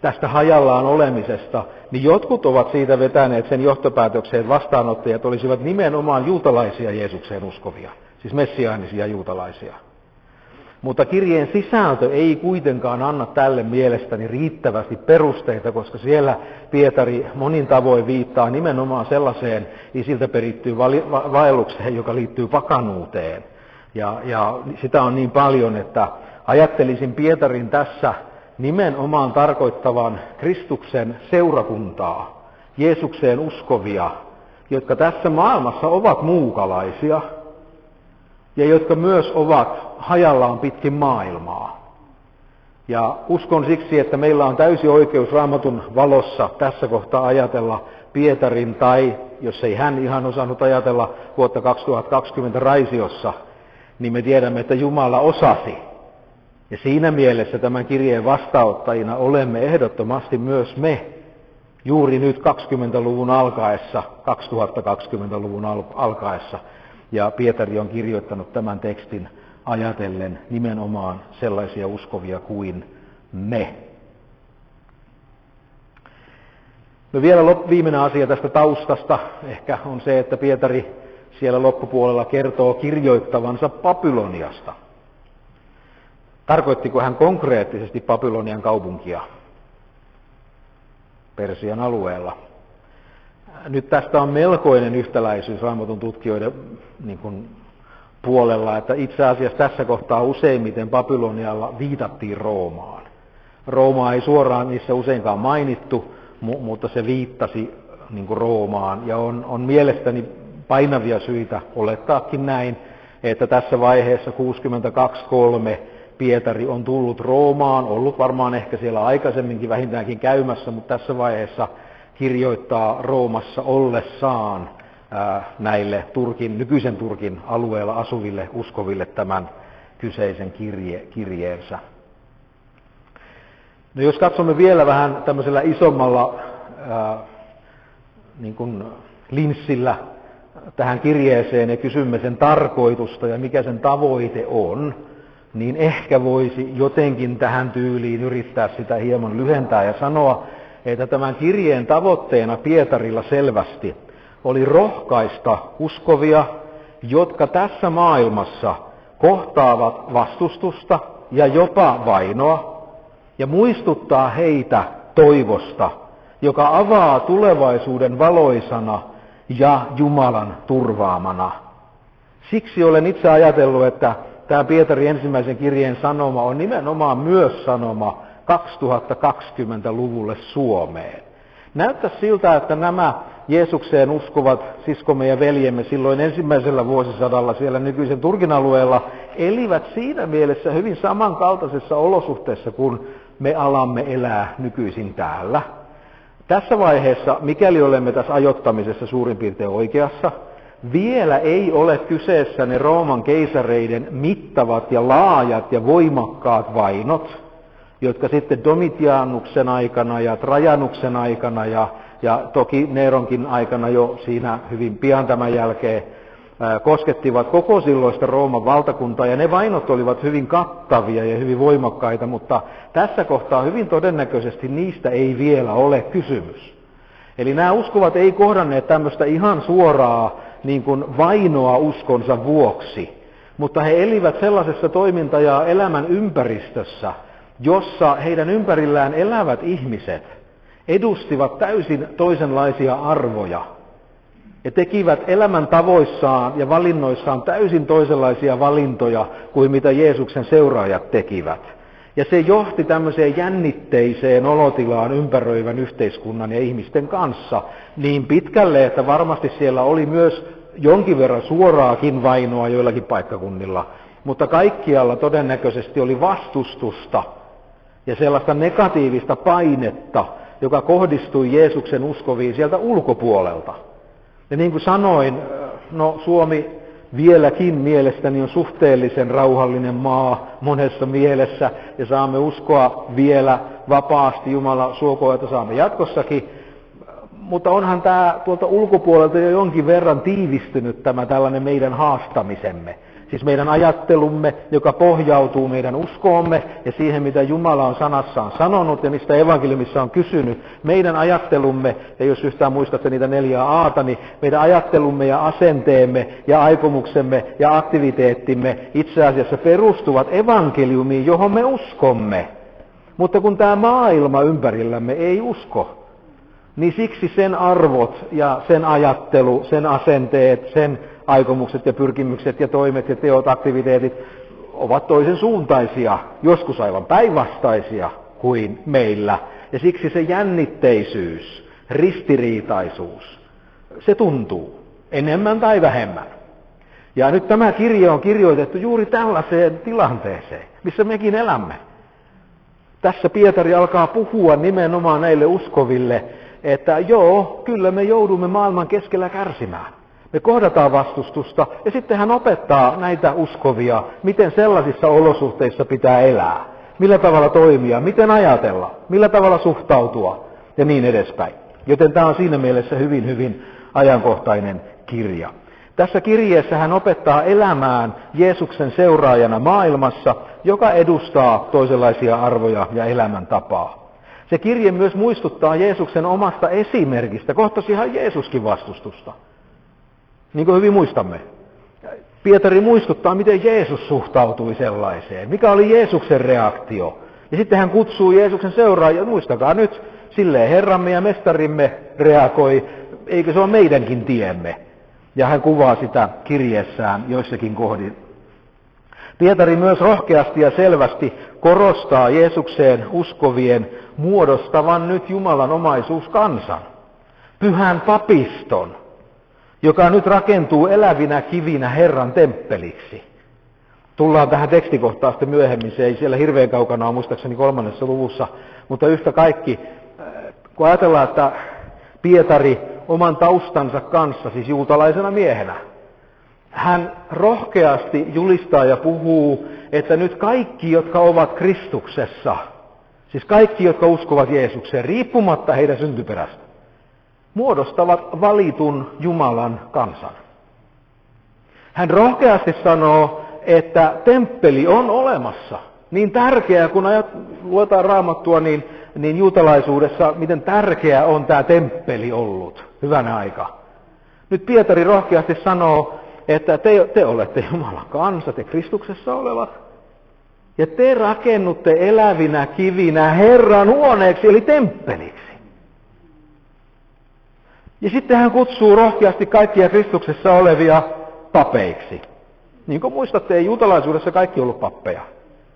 tästä hajallaan olemisesta, niin jotkut ovat siitä vetäneet sen johtopäätökseen vastaanottajat olisivat nimenomaan juutalaisia Jeesukseen uskovia, siis messiaanisia juutalaisia. Mutta kirjeen sisältö ei kuitenkaan anna tälle mielestäni riittävästi perusteita, koska siellä Pietari monin tavoin viittaa nimenomaan sellaiseen isiltä perittyyn vaellukseen, joka liittyy pakanuuteen. Ja, ja sitä on niin paljon, että ajattelisin Pietarin tässä nimenomaan tarkoittavan Kristuksen seurakuntaa, Jeesukseen uskovia, jotka tässä maailmassa ovat muukalaisia ja jotka myös ovat hajallaan pitkin maailmaa. Ja uskon siksi, että meillä on täysi oikeus raamatun valossa tässä kohtaa ajatella Pietarin tai, jos ei hän ihan osannut ajatella vuotta 2020 Raisiossa, niin me tiedämme, että Jumala osasi ja siinä mielessä tämän kirjeen vastauttajina olemme ehdottomasti myös me, juuri nyt 20-luvun alkaessa, 2020-luvun alkaessa. Ja Pietari on kirjoittanut tämän tekstin ajatellen nimenomaan sellaisia uskovia kuin me. No vielä viimeinen asia tästä taustasta ehkä on se, että Pietari siellä loppupuolella kertoo kirjoittavansa Babyloniasta. Tarkoittiko hän konkreettisesti Babylonian kaupunkia Persian alueella? Nyt tästä on melkoinen yhtäläisyys raamatun tutkijoiden niin kuin, puolella, että itse asiassa tässä kohtaa useimmiten Babylonialla viitattiin Roomaan. Roomaa ei suoraan niissä useinkaan mainittu, mutta se viittasi niin kuin Roomaan. Ja on, on mielestäni painavia syitä olettaakin näin, että tässä vaiheessa 62.3 Pietari on tullut Roomaan, ollut varmaan ehkä siellä aikaisemminkin vähintäänkin käymässä, mutta tässä vaiheessa kirjoittaa Roomassa ollessaan näille Turkin, nykyisen Turkin alueella asuville uskoville tämän kyseisen kirje, kirjeensä. No jos katsomme vielä vähän tämmöisellä isommalla niin kuin linssillä tähän kirjeeseen ja kysymme sen tarkoitusta ja mikä sen tavoite on, niin ehkä voisi jotenkin tähän tyyliin yrittää sitä hieman lyhentää ja sanoa, että tämän kirjeen tavoitteena Pietarilla selvästi oli rohkaista uskovia, jotka tässä maailmassa kohtaavat vastustusta ja jopa vainoa, ja muistuttaa heitä toivosta, joka avaa tulevaisuuden valoisana ja Jumalan turvaamana. Siksi olen itse ajatellut, että tämä Pietari ensimmäisen kirjeen sanoma on nimenomaan myös sanoma 2020-luvulle Suomeen. Näyttää siltä, että nämä Jeesukseen uskovat siskomme ja veljemme silloin ensimmäisellä vuosisadalla siellä nykyisen Turkin alueella elivät siinä mielessä hyvin samankaltaisessa olosuhteessa kuin me alamme elää nykyisin täällä. Tässä vaiheessa, mikäli olemme tässä ajottamisessa suurin piirtein oikeassa, vielä ei ole kyseessä ne Rooman keisareiden mittavat ja laajat ja voimakkaat vainot, jotka sitten Domitianuksen aikana ja Trajanuksen aikana ja, ja toki Neeronkin aikana jo siinä hyvin pian tämän jälkeen koskettivat koko silloista Rooman valtakuntaa, ja ne vainot olivat hyvin kattavia ja hyvin voimakkaita, mutta tässä kohtaa hyvin todennäköisesti niistä ei vielä ole kysymys. Eli nämä uskovat ei kohdanneet tämmöistä ihan suoraa niin kuin vainoa uskonsa vuoksi, mutta he elivät sellaisessa toiminta- ja elämän ympäristössä, jossa heidän ympärillään elävät ihmiset edustivat täysin toisenlaisia arvoja ja tekivät elämän tavoissaan ja valinnoissaan täysin toisenlaisia valintoja kuin mitä Jeesuksen seuraajat tekivät. Ja se johti tämmöiseen jännitteiseen olotilaan ympäröivän yhteiskunnan ja ihmisten kanssa niin pitkälle, että varmasti siellä oli myös jonkin verran suoraakin vainoa joillakin paikkakunnilla, mutta kaikkialla todennäköisesti oli vastustusta ja sellaista negatiivista painetta, joka kohdistui Jeesuksen uskoviin sieltä ulkopuolelta. Ja niin kuin sanoin, no Suomi vieläkin mielestäni on suhteellisen rauhallinen maa monessa mielessä ja saamme uskoa vielä vapaasti Jumala suokoa, että saamme jatkossakin. Mutta onhan tämä tuolta ulkopuolelta jo jonkin verran tiivistynyt tämä tällainen meidän haastamisemme. Siis meidän ajattelumme, joka pohjautuu meidän uskoomme ja siihen, mitä Jumala on sanassaan sanonut ja mistä evankeliumissa on kysynyt. Meidän ajattelumme, ja jos yhtään muistatte niitä neljää aata, niin meidän ajattelumme ja asenteemme ja aikomuksemme ja aktiviteettimme itse asiassa perustuvat evankeliumiin, johon me uskomme. Mutta kun tämä maailma ympärillämme ei usko, niin siksi sen arvot ja sen ajattelu, sen asenteet, sen aikomukset ja pyrkimykset ja toimet ja teot, aktiviteetit ovat toisen suuntaisia, joskus aivan päinvastaisia kuin meillä. Ja siksi se jännitteisyys, ristiriitaisuus, se tuntuu enemmän tai vähemmän. Ja nyt tämä kirje on kirjoitettu juuri tällaiseen tilanteeseen, missä mekin elämme. Tässä Pietari alkaa puhua nimenomaan näille uskoville, että joo, kyllä me joudumme maailman keskellä kärsimään. Me kohdataan vastustusta ja sitten hän opettaa näitä uskovia, miten sellaisissa olosuhteissa pitää elää, millä tavalla toimia, miten ajatella, millä tavalla suhtautua ja niin edespäin. Joten tämä on siinä mielessä hyvin, hyvin ajankohtainen kirja. Tässä kirjeessä hän opettaa elämään Jeesuksen seuraajana maailmassa, joka edustaa toisenlaisia arvoja ja elämäntapaa. Se kirje myös muistuttaa Jeesuksen omasta esimerkistä. Kohtasihan Jeesuskin vastustusta. Niin kuin hyvin muistamme. Pietari muistuttaa, miten Jeesus suhtautui sellaiseen. Mikä oli Jeesuksen reaktio. Ja sitten hän kutsuu Jeesuksen seuraajia, muistakaa nyt, silleen Herramme ja Mestarimme reagoi, eikö se ole meidänkin tiemme. Ja hän kuvaa sitä kirjeessään joissakin kohdin. Pietari myös rohkeasti ja selvästi korostaa Jeesukseen uskovien muodostavan nyt Jumalan omaisuuskansan. Pyhän papiston, joka nyt rakentuu elävinä kivinä Herran temppeliksi. Tullaan tähän tekstikohtaan sitten myöhemmin, se ei siellä hirveän kaukana ole muistaakseni kolmannessa luvussa, mutta yhtä kaikki, äh, kun ajatellaan, että Pietari oman taustansa kanssa, siis juutalaisena miehenä. Hän rohkeasti julistaa ja puhuu, että nyt kaikki, jotka ovat Kristuksessa, siis kaikki, jotka uskovat Jeesukseen, riippumatta heidän syntyperästä, muodostavat valitun Jumalan kansan. Hän rohkeasti sanoo, että temppeli on olemassa. Niin tärkeää, kun ajat, luetaan raamattua, niin, niin juutalaisuudessa, miten tärkeä on tämä temppeli ollut hyvänä aikaa. Nyt Pietari rohkeasti sanoo, että te, te olette Jumalan kansa, te Kristuksessa olevat. Ja te rakennutte elävinä kivinä Herran huoneeksi, eli temppeliksi. Ja sitten hän kutsuu rohkeasti kaikkia Kristuksessa olevia papeiksi. Niin kuin muistatte, ei juutalaisuudessa kaikki ollut pappeja.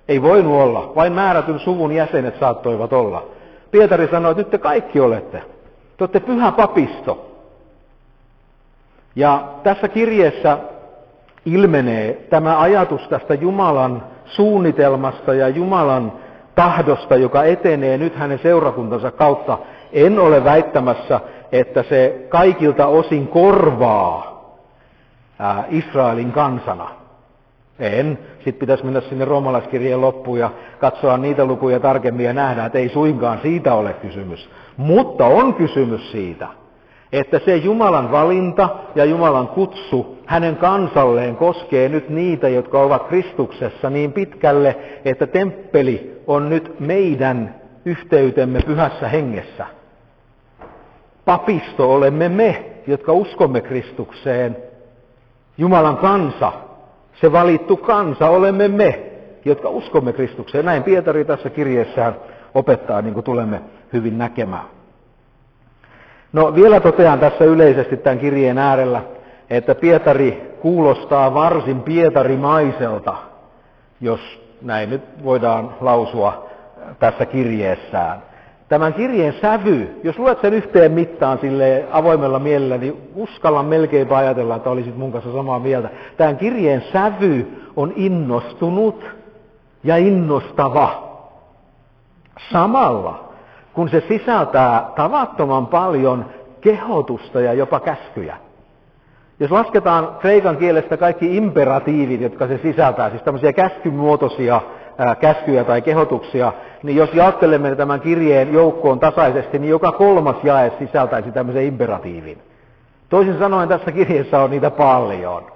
Ei voinut olla, vain määrätyn suvun jäsenet saattoivat olla. Pietari sanoi, että nyt te kaikki olette. Te olette pyhä papisto. Ja tässä kirjeessä ilmenee tämä ajatus tästä Jumalan suunnitelmasta ja Jumalan tahdosta, joka etenee nyt hänen seurakuntansa kautta. En ole väittämässä, että se kaikilta osin korvaa Israelin kansana. En. Sitten pitäisi mennä sinne roomalaiskirjeen loppuun ja katsoa niitä lukuja tarkemmin ja nähdä, että ei suinkaan siitä ole kysymys. Mutta on kysymys siitä, että se Jumalan valinta ja Jumalan kutsu hänen kansalleen koskee nyt niitä, jotka ovat Kristuksessa niin pitkälle, että temppeli on nyt meidän yhteytemme pyhässä hengessä. Papisto olemme me, jotka uskomme Kristukseen. Jumalan kansa, se valittu kansa olemme me, jotka uskomme Kristukseen. Näin Pietari tässä kirjeessään opettaa, niin kuin tulemme hyvin näkemään. No vielä totean tässä yleisesti tämän kirjeen äärellä, että Pietari kuulostaa varsin pietarimaiselta, jos näin nyt voidaan lausua tässä kirjeessään. Tämän kirjeen sävy, jos luet sen yhteen mittaan sille avoimella mielellä, niin uskalla melkein ajatella, että olisit mun kanssa samaa mieltä. Tämän kirjeen sävy on innostunut ja innostava. Samalla kun se sisältää tavattoman paljon kehotusta ja jopa käskyjä. Jos lasketaan kreikan kielestä kaikki imperatiivit, jotka se sisältää, siis tämmöisiä käskymuotoisia käskyjä tai kehotuksia, niin jos jaottelemme tämän kirjeen joukkoon tasaisesti, niin joka kolmas jae sisältäisi tämmöisen imperatiivin. Toisin sanoen tässä kirjassa on niitä paljon.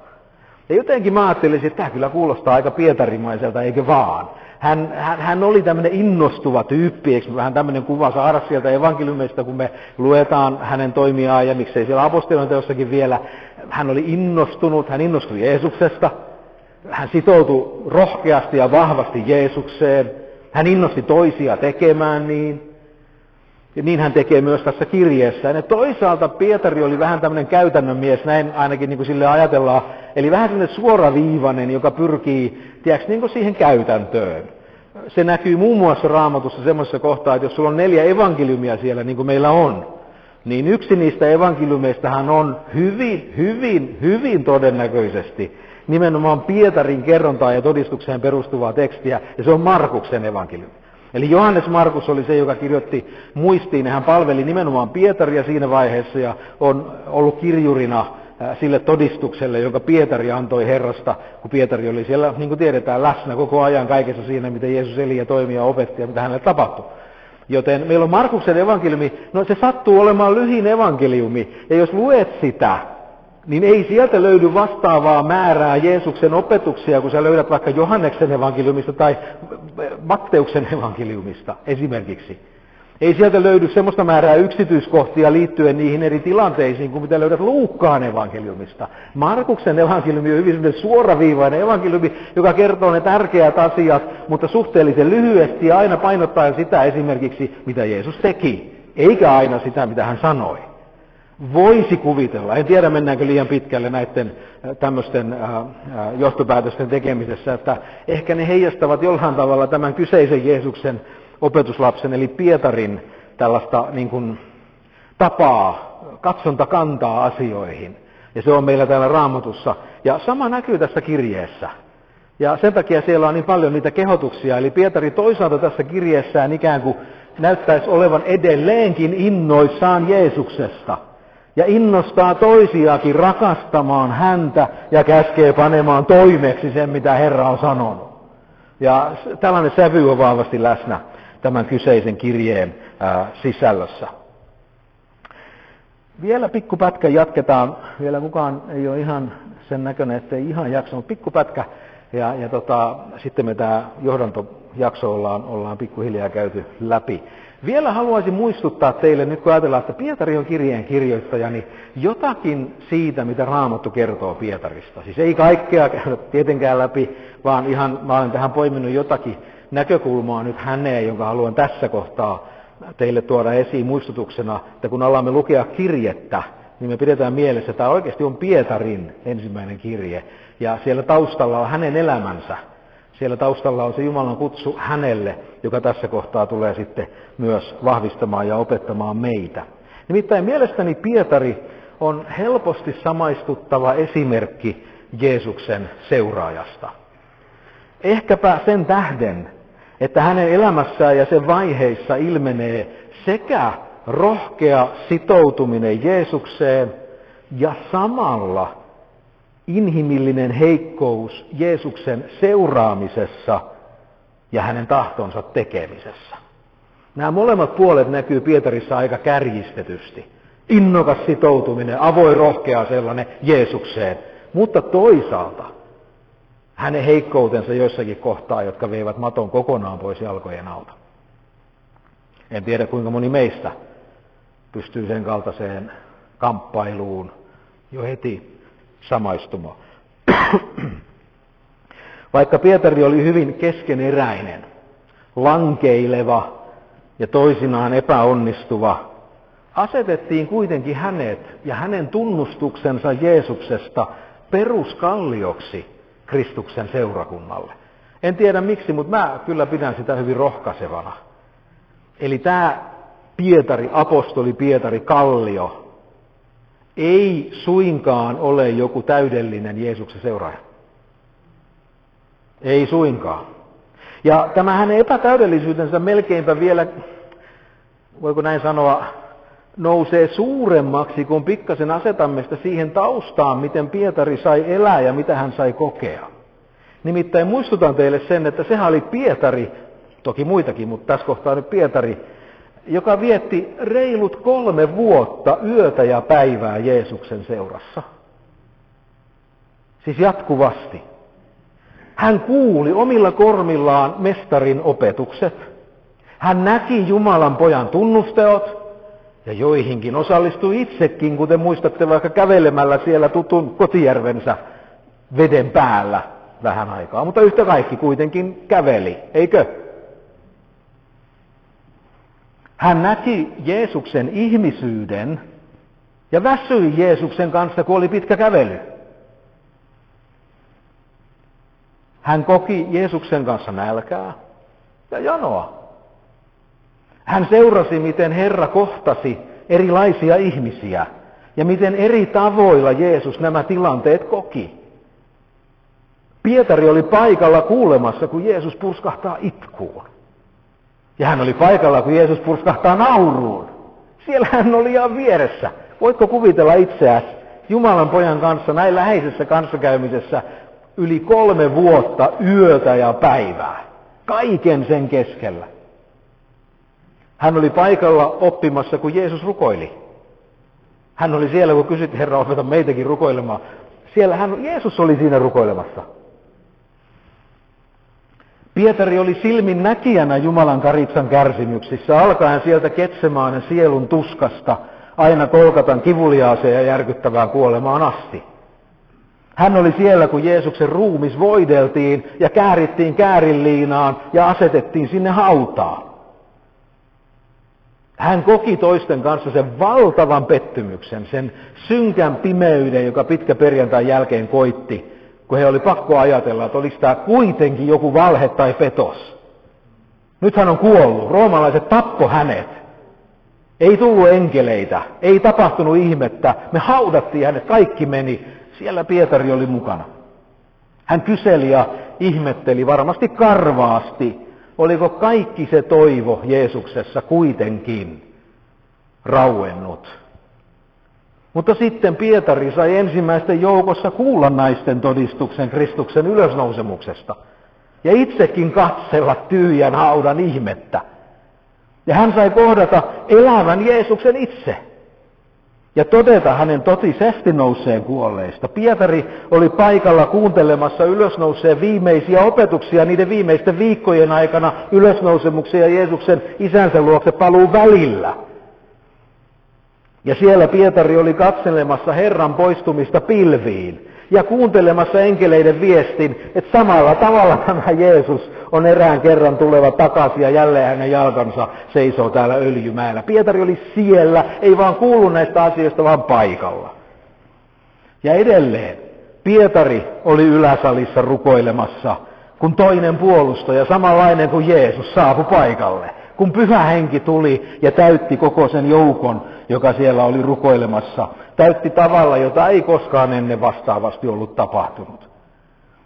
Ja jotenkin mä ajattelisin, että tämä kyllä kuulostaa aika pietarimaiselta, eikö vaan? hän, hän, hän oli tämmöinen innostuva tyyppi, eikö vähän tämmöinen kuva saada sieltä evankeliumista, kun me luetaan hänen toimiaan ja miksei siellä apostolien teossakin vielä. Hän oli innostunut, hän innostui Jeesuksesta, hän sitoutui rohkeasti ja vahvasti Jeesukseen, hän innosti toisia tekemään niin. Ja niin hän tekee myös tässä kirjeessä. Ja toisaalta Pietari oli vähän tämmöinen käytännön mies, näin ainakin niin kuin sille ajatellaan. Eli vähän sellainen suoraviivainen, joka pyrkii, tiedätkö, niin kuin siihen käytäntöön. Se näkyy muun muassa raamatussa semmoisessa kohtaa, että jos sulla on neljä evankeliumia siellä, niin kuin meillä on, niin yksi niistä evankeliumeistahan on hyvin, hyvin, hyvin todennäköisesti nimenomaan Pietarin kerrontaan ja todistukseen perustuvaa tekstiä, ja se on Markuksen evankeliumi. Eli Johannes Markus oli se, joka kirjoitti muistiin, hän palveli nimenomaan Pietaria siinä vaiheessa ja on ollut kirjurina sille todistukselle, jonka Pietari antoi Herrasta, kun Pietari oli siellä, niin kuin tiedetään, läsnä koko ajan kaikessa siinä, miten Jeesus eli ja toimi ja opetti ja mitä hänelle tapahtui. Joten meillä on Markuksen evankeliumi, no se sattuu olemaan lyhin evankeliumi, ja jos luet sitä, niin ei sieltä löydy vastaavaa määrää Jeesuksen opetuksia, kun sä löydät vaikka Johanneksen evankeliumista tai Matteuksen evankeliumista esimerkiksi. Ei sieltä löydy semmoista määrää yksityiskohtia liittyen niihin eri tilanteisiin kuin mitä löydät Luukkaan evankeliumista. Markuksen evankeliumi on hyvin suoraviivainen evankeliumi, joka kertoo ne tärkeät asiat, mutta suhteellisen lyhyesti ja aina painottaen sitä esimerkiksi, mitä Jeesus teki, eikä aina sitä, mitä hän sanoi voisi kuvitella, en tiedä mennäänkö liian pitkälle näiden äh, tämmöisten äh, äh, johtopäätösten tekemisessä, että ehkä ne heijastavat jollain tavalla tämän kyseisen Jeesuksen opetuslapsen, eli Pietarin tällaista niin kuin, tapaa, katsonta kantaa asioihin. Ja se on meillä täällä raamatussa. Ja sama näkyy tässä kirjeessä. Ja sen takia siellä on niin paljon niitä kehotuksia. Eli Pietari toisaalta tässä kirjeessään ikään kuin näyttäisi olevan edelleenkin innoissaan Jeesuksesta – ja innostaa toisiakin rakastamaan häntä ja käskee panemaan toimeksi sen, mitä Herra on sanonut. Ja tällainen sävy on vahvasti läsnä tämän kyseisen kirjeen sisällössä. Vielä pikkupätkä jatketaan. Vielä mukaan ei ole ihan sen näköinen, että ei ihan jaksanut. Pikkupätkä ja, ja tota, sitten me tämä johdantojakso ollaan, ollaan pikkuhiljaa käyty läpi. Vielä haluaisin muistuttaa teille, nyt kun ajatellaan, että Pietari on kirjeen kirjoittaja, niin jotakin siitä, mitä Raamattu kertoo Pietarista. Siis ei kaikkea käydä tietenkään läpi, vaan ihan mä olen tähän poiminut jotakin näkökulmaa nyt häneen, jonka haluan tässä kohtaa teille tuoda esiin muistutuksena, että kun alamme lukea kirjettä, niin me pidetään mielessä, että tämä oikeasti on Pietarin ensimmäinen kirje. Ja siellä taustalla on hänen elämänsä. Siellä taustalla on se Jumalan kutsu hänelle, joka tässä kohtaa tulee sitten myös vahvistamaan ja opettamaan meitä. Nimittäin mielestäni Pietari on helposti samaistuttava esimerkki Jeesuksen seuraajasta. Ehkäpä sen tähden, että hänen elämässään ja sen vaiheissa ilmenee sekä rohkea sitoutuminen Jeesukseen ja samalla inhimillinen heikkous Jeesuksen seuraamisessa ja hänen tahtonsa tekemisessä. Nämä molemmat puolet näkyy Pietarissa aika kärjistetysti. Innokas sitoutuminen, avoin rohkea sellainen Jeesukseen, mutta toisaalta hänen heikkoutensa joissakin kohtaa, jotka veivät maton kokonaan pois jalkojen alta. En tiedä kuinka moni meistä pystyy sen kaltaiseen kamppailuun jo heti samaistumaan. Vaikka Pietari oli hyvin keskeneräinen, lankeileva ja toisinaan epäonnistuva, asetettiin kuitenkin hänet ja hänen tunnustuksensa Jeesuksesta peruskallioksi Kristuksen seurakunnalle. En tiedä miksi, mutta mä kyllä pidän sitä hyvin rohkaisevana. Eli tämä Pietari, apostoli Pietari Kallio, ei suinkaan ole joku täydellinen Jeesuksen seuraaja. Ei suinkaan. Ja tämä hänen epätäydellisyytensä melkeinpä vielä, voiko näin sanoa, nousee suuremmaksi, kun pikkasen asetamme sitä siihen taustaan, miten Pietari sai elää ja mitä hän sai kokea. Nimittäin muistutan teille sen, että sehän oli Pietari, toki muitakin, mutta tässä kohtaa nyt Pietari, joka vietti reilut kolme vuotta yötä ja päivää Jeesuksen seurassa. Siis jatkuvasti. Hän kuuli omilla kormillaan mestarin opetukset. Hän näki Jumalan pojan tunnusteot ja joihinkin osallistui itsekin, kuten muistatte vaikka kävelemällä siellä tutun kotijärvensä veden päällä vähän aikaa. Mutta yhtä kaikki kuitenkin käveli, eikö? Hän näki Jeesuksen ihmisyyden ja väsyi Jeesuksen kanssa, kun oli pitkä kävely. Hän koki Jeesuksen kanssa nälkää ja janoa. Hän seurasi, miten Herra kohtasi erilaisia ihmisiä ja miten eri tavoilla Jeesus nämä tilanteet koki. Pietari oli paikalla kuulemassa, kun Jeesus purskahtaa itkuun. Ja hän oli paikalla, kun Jeesus purskahtaa nauruun. Siellä hän oli ihan vieressä. Voitko kuvitella itseäsi Jumalan pojan kanssa näin läheisessä kanssakäymisessä yli kolme vuotta yötä ja päivää? Kaiken sen keskellä. Hän oli paikalla oppimassa, kun Jeesus rukoili. Hän oli siellä, kun kysyt, Herra, opeta meitäkin rukoilemaan. Siellä hän, Jeesus oli siinä rukoilemassa. Pietari oli silmin näkijänä Jumalan karitsan kärsimyksissä, alkaen sieltä ketsemaan sielun tuskasta aina kolkatan kivuliaaseen ja järkyttävään kuolemaan asti. Hän oli siellä, kun Jeesuksen ruumis voideltiin ja käärittiin käärinliinaan ja asetettiin sinne hautaan. Hän koki toisten kanssa sen valtavan pettymyksen, sen synkän pimeyden, joka pitkä perjantai jälkeen koitti, kun he oli pakko ajatella, että olisi tämä kuitenkin joku valhe tai petos. Nyt hän on kuollut, roomalaiset tappo hänet. Ei tullut enkeleitä, ei tapahtunut ihmettä, me haudattiin hänet, kaikki meni. Siellä Pietari oli mukana. Hän kyseli ja ihmetteli varmasti karvaasti, oliko kaikki se toivo Jeesuksessa kuitenkin rauennut. Mutta sitten Pietari sai ensimmäisten joukossa kuulla naisten todistuksen Kristuksen ylösnousemuksesta. Ja itsekin katsella tyhjän haudan ihmettä. Ja hän sai kohdata elävän Jeesuksen itse ja todeta hänen totisesti nouseen kuolleista. Pietari oli paikalla kuuntelemassa ylösnouseen viimeisiä opetuksia niiden viimeisten viikkojen aikana ylösnousemuksen ja Jeesuksen isänsä luokse paluu välillä. Ja siellä Pietari oli katselemassa Herran poistumista pilviin ja kuuntelemassa enkeleiden viestin, että samalla tavalla tämä Jeesus on erään kerran tuleva takaisin ja jälleen hänen jalkansa seisoo täällä öljymäellä. Pietari oli siellä, ei vaan kuulu näistä asioista, vaan paikalla. Ja edelleen Pietari oli yläsalissa rukoilemassa, kun toinen puolustaja, samanlainen kuin Jeesus, saapui paikalle. Kun pyhä henki tuli ja täytti koko sen joukon, joka siellä oli rukoilemassa, täytti tavalla, jota ei koskaan ennen vastaavasti ollut tapahtunut.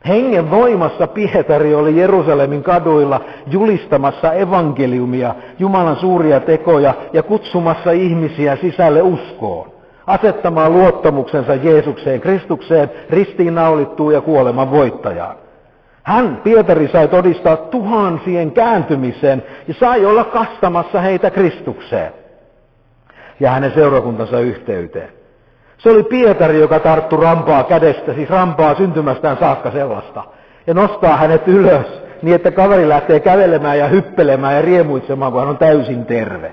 Hengen voimassa Pietari oli Jerusalemin kaduilla julistamassa evankeliumia, Jumalan suuria tekoja ja kutsumassa ihmisiä sisälle uskoon, asettamaan luottamuksensa Jeesukseen, Kristukseen, ristiinnaulittuun ja kuoleman voittajaan. Hän, Pietari, sai todistaa tuhansien kääntymisen ja sai olla kastamassa heitä Kristukseen ja hänen seurakuntansa yhteyteen. Se oli Pietari, joka tarttu rampaa kädestä, siis rampaa syntymästään saakka sellaista, ja nostaa hänet ylös niin, että kaveri lähtee kävelemään ja hyppelemään ja riemuitsemaan, kun hän on täysin terve.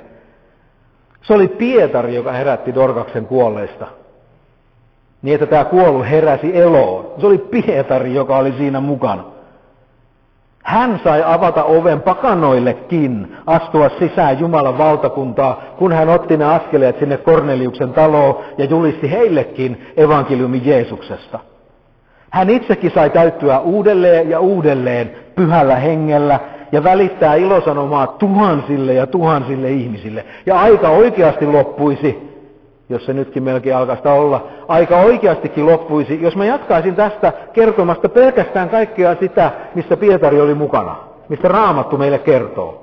Se oli Pietari, joka herätti Dorkaksen kuolleista. Niin, että tämä kuollut heräsi eloon. Se oli Pietari, joka oli siinä mukana. Hän sai avata oven pakanoillekin, astua sisään Jumalan valtakuntaa, kun hän otti ne askeleet sinne Korneliuksen taloon ja julisti heillekin evankeliumi Jeesuksesta. Hän itsekin sai täyttyä uudelleen ja uudelleen pyhällä hengellä ja välittää ilosanomaa tuhansille ja tuhansille ihmisille. Ja aika oikeasti loppuisi jos se nytkin melkein alkaista olla, aika oikeastikin loppuisi, jos mä jatkaisin tästä kertomasta pelkästään kaikkea sitä, mistä Pietari oli mukana, mistä Raamattu meille kertoo.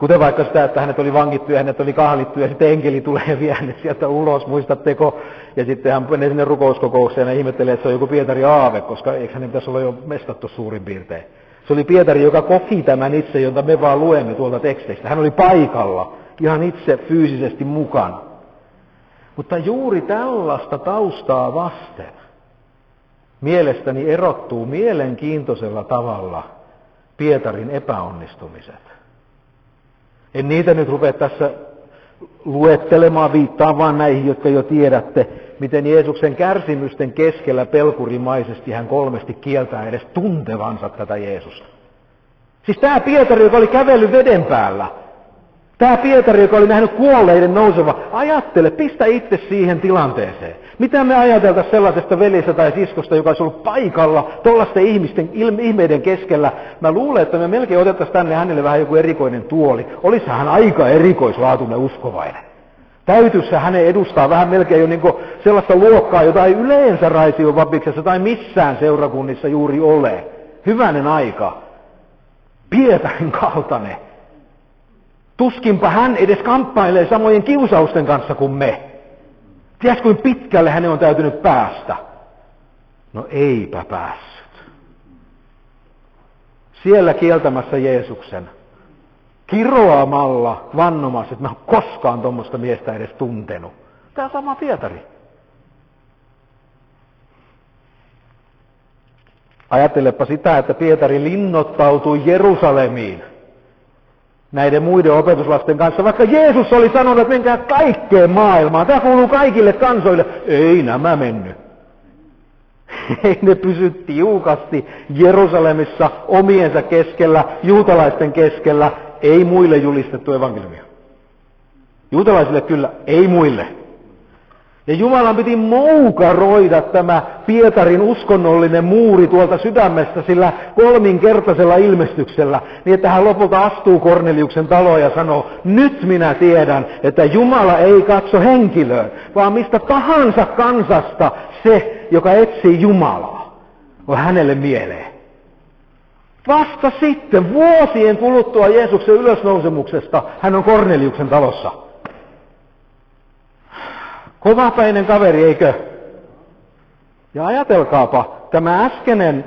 Kuten vaikka sitä, että hänet oli vangittu ja hänet oli kahlittu ja sitten enkeli tulee ja vie hänet sieltä ulos, muistatteko? Ja sitten hän menee sinne rukouskokoukseen ja ihmettelee, että se on joku Pietari Aave, koska eikö hänen pitäisi olla jo mestattu suurin piirtein. Se oli Pietari, joka koki tämän itse, jota me vaan luemme tuolta teksteistä. Hän oli paikalla ihan itse fyysisesti mukana. Mutta juuri tällaista taustaa vasten mielestäni erottuu mielenkiintoisella tavalla Pietarin epäonnistumiset. En niitä nyt rupea tässä luettelemaan, viittaan vaan näihin, jotka jo tiedätte, miten Jeesuksen kärsimysten keskellä pelkurimaisesti hän kolmesti kieltää edes tuntevansa tätä Jeesusta. Siis tämä Pietari, joka oli kävellyt veden päällä, Tämä Pietari, joka oli nähnyt kuolleiden nouseva, ajattele, pistä itse siihen tilanteeseen. Mitä me ajateltaisiin sellaisesta veljestä tai siskosta, joka olisi ollut paikalla tuollaisten ihmisten ihmeiden keskellä? Mä luulen, että me melkein otettaisiin tänne hänelle vähän joku erikoinen tuoli. Olisi hän aika erikoislaatuinen uskovainen. Täytyisi hänen edustaa vähän melkein jo niin sellaista luokkaa, jota ei yleensä Raision vapiksessa tai missään seurakunnissa juuri ole. Hyvänen aika. Pietarin kaltainen Tuskinpa hän edes kamppailee samojen kiusausten kanssa kuin me. Tiedätkö, kuin pitkälle hänen on täytynyt päästä? No eipä päässyt. Siellä kieltämässä Jeesuksen, kiroamalla, vannomassa, että mä en koskaan tuommoista miestä edes tuntenut. Tämä sama Pietari. Ajattelepa sitä, että Pietari linnoittautui Jerusalemiin näiden muiden opetuslasten kanssa, vaikka Jeesus oli sanonut, että menkää kaikkeen maailmaan, tämä kuuluu kaikille kansoille. Ei nämä mennyt. Ei ne pysy tiukasti Jerusalemissa omiensa keskellä, juutalaisten keskellä, ei muille julistettu evankeliumia. Juutalaisille kyllä, ei muille. Ja Jumalan piti moukaroida tämä Pietarin uskonnollinen muuri tuolta sydämestä sillä kolminkertaisella ilmestyksellä, niin että hän lopulta astuu Korneliuksen taloon ja sanoo, nyt minä tiedän, että Jumala ei katso henkilöön, vaan mistä tahansa kansasta se, joka etsii Jumalaa, on hänelle mieleen. Vasta sitten, vuosien kuluttua Jeesuksen ylösnousemuksesta, hän on Korneliuksen talossa. Kovapäinen kaveri, eikö? Ja ajatelkaapa, tämä äskeinen,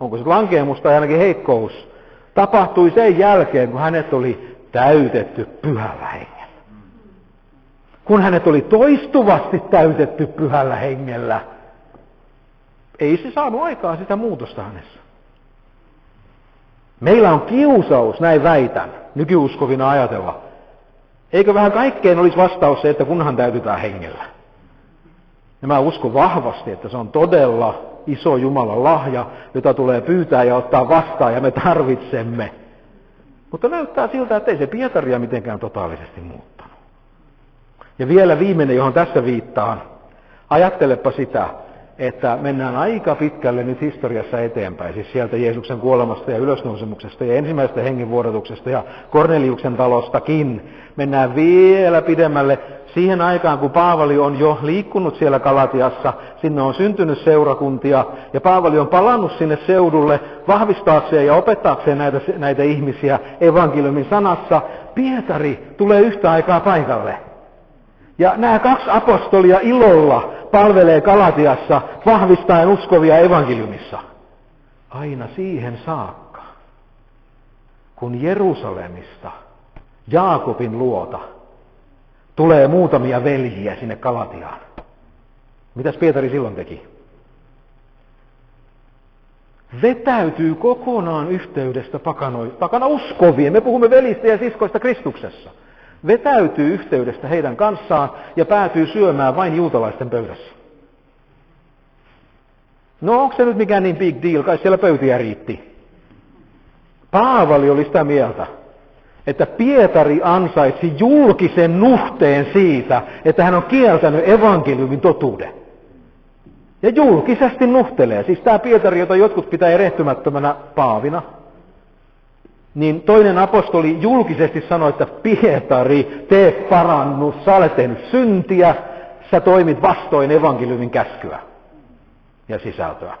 onko se lankeemus tai ainakin heikkous, tapahtui sen jälkeen, kun hänet oli täytetty pyhällä hengellä. Kun hänet oli toistuvasti täytetty pyhällä hengellä, ei se saanut aikaa sitä muutosta hänessä. Meillä on kiusaus, näin väitän, nykyuskovina ajatella. Eikö vähän kaikkeen olisi vastaus se, että kunhan täytytään hengellä? Ja mä uskon vahvasti, että se on todella iso Jumalan lahja, jota tulee pyytää ja ottaa vastaan ja me tarvitsemme. Mutta näyttää siltä, että ei se Pietaria mitenkään totaalisesti muuttanut. Ja vielä viimeinen, johon tässä viittaan. Ajattelepa sitä, että mennään aika pitkälle nyt historiassa eteenpäin, siis sieltä Jeesuksen kuolemasta ja ylösnousemuksesta ja ensimmäisestä hengenvuodotuksesta ja Korneliuksen talostakin. Mennään vielä pidemmälle siihen aikaan, kun Paavali on jo liikkunut siellä Kalatiassa, sinne on syntynyt seurakuntia, ja Paavali on palannut sinne seudulle vahvistaakseen ja opettaakseen näitä, näitä ihmisiä evankeliumin sanassa. Pietari tulee yhtä aikaa paikalle. Ja nämä kaksi apostolia ilolla palvelee Kalatiassa vahvistaen uskovia evankeliumissa. Aina siihen saakka, kun Jerusalemista Jaakobin luota tulee muutamia veljiä sinne Kalatiaan. Mitäs Pietari silloin teki? Vetäytyy kokonaan yhteydestä pakana uskovien. Me puhumme velistä ja siskoista Kristuksessa vetäytyy yhteydestä heidän kanssaan ja päätyy syömään vain juutalaisten pöydässä. No onko se nyt mikään niin big deal, kai siellä pöytiä riitti. Paavali oli sitä mieltä, että Pietari ansaitsi julkisen nuhteen siitä, että hän on kieltänyt evankeliumin totuuden. Ja julkisesti nuhtelee. Siis tämä Pietari, jota jotkut pitää erehtymättömänä paavina, niin toinen apostoli julkisesti sanoi, että Pietari, tee parannus, sä olet tehnyt syntiä, sä toimit vastoin evankeliumin käskyä ja sisältöä.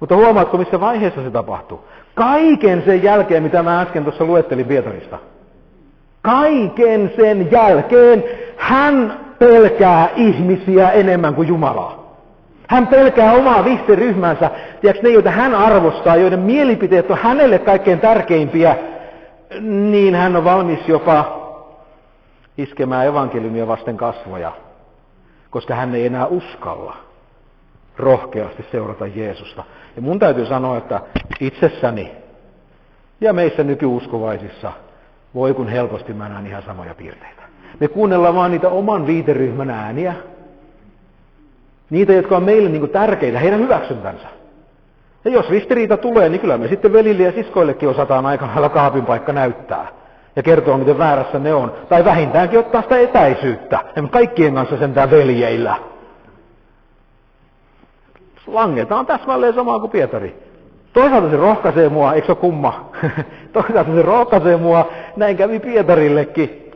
Mutta huomaatko, missä vaiheessa se tapahtuu? Kaiken sen jälkeen, mitä mä äsken tuossa luettelin Pietarista. Kaiken sen jälkeen hän pelkää ihmisiä enemmän kuin Jumalaa. Hän pelkää omaa vihteryhmänsä, tiedätkö, ne, joita hän arvostaa, joiden mielipiteet on hänelle kaikkein tärkeimpiä, niin hän on valmis jopa iskemään evankeliumia vasten kasvoja, koska hän ei enää uskalla rohkeasti seurata Jeesusta. Ja mun täytyy sanoa, että itsessäni ja meissä nykyuskovaisissa voi kun helposti mä näen ihan samoja piirteitä. Me kuunnellaan vaan niitä oman viiteryhmän ääniä, Niitä, jotka on meille niin tärkeitä, heidän hyväksyntänsä. Ja jos ristiriita tulee, niin kyllä me sitten velille ja siskoillekin osataan aika lailla kaapin paikka näyttää. Ja kertoa, miten väärässä ne on. Tai vähintäänkin ottaa sitä etäisyyttä. Emme kaikkien kanssa sentään veljeillä. Langetaan täsmälleen samaa kuin Pietari. Toisaalta se rohkaisee mua, eikö se kumma? Toisaalta se rohkaisee mua, näin kävi Pietarillekin.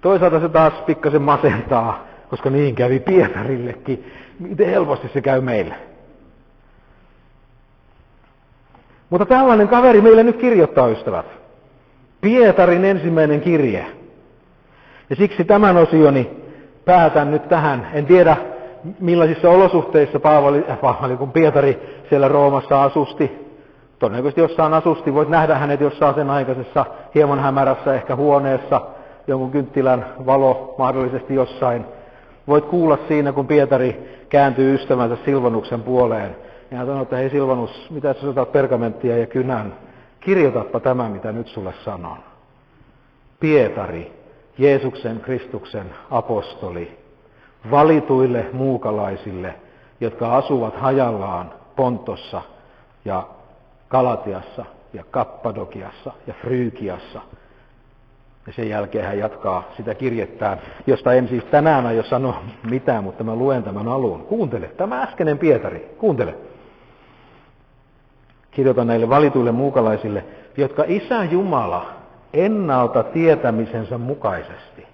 Toisaalta se taas pikkasen masentaa koska niin kävi Pietarillekin. Miten helposti se käy meille. Mutta tällainen kaveri meille nyt kirjoittaa, ystävät. Pietarin ensimmäinen kirje. Ja siksi tämän osioni päätän nyt tähän. En tiedä, millaisissa olosuhteissa Paavali, äh, Paavali kun Pietari siellä Roomassa asusti. Todennäköisesti jossain asusti, voit nähdä hänet jossain sen aikaisessa hieman hämärässä ehkä huoneessa, jonkun kynttilän valo mahdollisesti jossain. Voit kuulla siinä, kun Pietari kääntyy ystävänsä Silvanuksen puoleen. Ja hän sanoo, että hei Silvanus, mitä sä otat pergamenttia ja kynän? Kirjoitapa tämä, mitä nyt sulle sanon. Pietari, Jeesuksen Kristuksen apostoli, valituille muukalaisille, jotka asuvat hajallaan Pontossa ja Kalatiassa ja Kappadokiassa ja Fryykiassa – ja sen jälkeen hän jatkaa sitä kirjettään, josta en siis tänään aio sanoa mitään, mutta mä luen tämän alun. Kuuntele, tämä äskeinen Pietari, kuuntele. Kirjoitan näille valituille muukalaisille, jotka Isä Jumala ennalta tietämisensä mukaisesti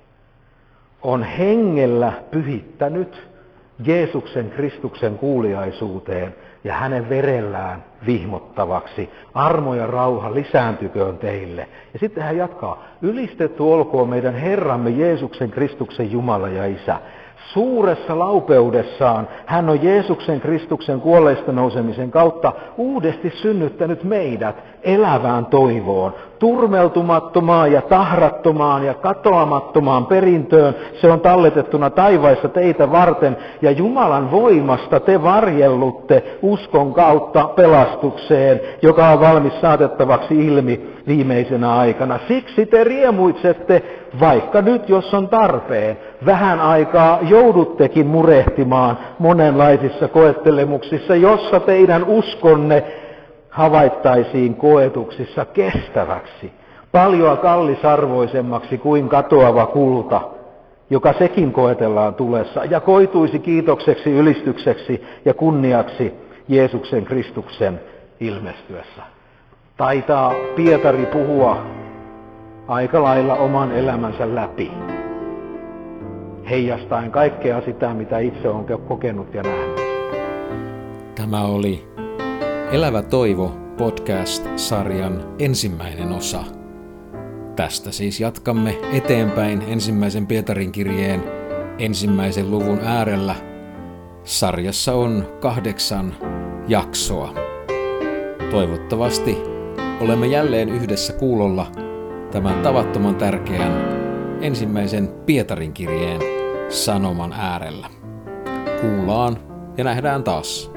on hengellä pyhittänyt Jeesuksen Kristuksen kuuliaisuuteen ja hänen verellään vihmottavaksi. Armo ja rauha lisääntyköön teille. Ja sitten hän jatkaa. Ylistetty olkoon meidän Herramme Jeesuksen Kristuksen Jumala ja Isä. Suuressa laupeudessaan hän on Jeesuksen Kristuksen kuolleista nousemisen kautta uudesti synnyttänyt meidät elävään toivoon, turmeltumattomaan ja tahrattomaan ja katoamattomaan perintöön. Se on talletettuna taivaissa teitä varten ja Jumalan voimasta te varjellutte uskon kautta pelastukseen, joka on valmis saatettavaksi ilmi viimeisenä aikana. Siksi te riemuitsette, vaikka nyt jos on tarpeen, vähän aikaa jouduttekin murehtimaan monenlaisissa koettelemuksissa, jossa teidän uskonne havaittaisiin koetuksissa kestäväksi, paljon kallisarvoisemmaksi kuin katoava kulta, joka sekin koetellaan tulessa, ja koituisi kiitokseksi, ylistykseksi ja kunniaksi Jeesuksen Kristuksen ilmestyessä. Taitaa Pietari puhua aika lailla oman elämänsä läpi, heijastaen kaikkea sitä, mitä itse on kokenut ja nähnyt. Tämä oli Elävä toivo podcast-sarjan ensimmäinen osa. Tästä siis jatkamme eteenpäin ensimmäisen Pietarin kirjeen ensimmäisen luvun äärellä. Sarjassa on kahdeksan jaksoa. Toivottavasti olemme jälleen yhdessä kuulolla tämän tavattoman tärkeän ensimmäisen Pietarin kirjeen sanoman äärellä. Kuullaan ja nähdään taas.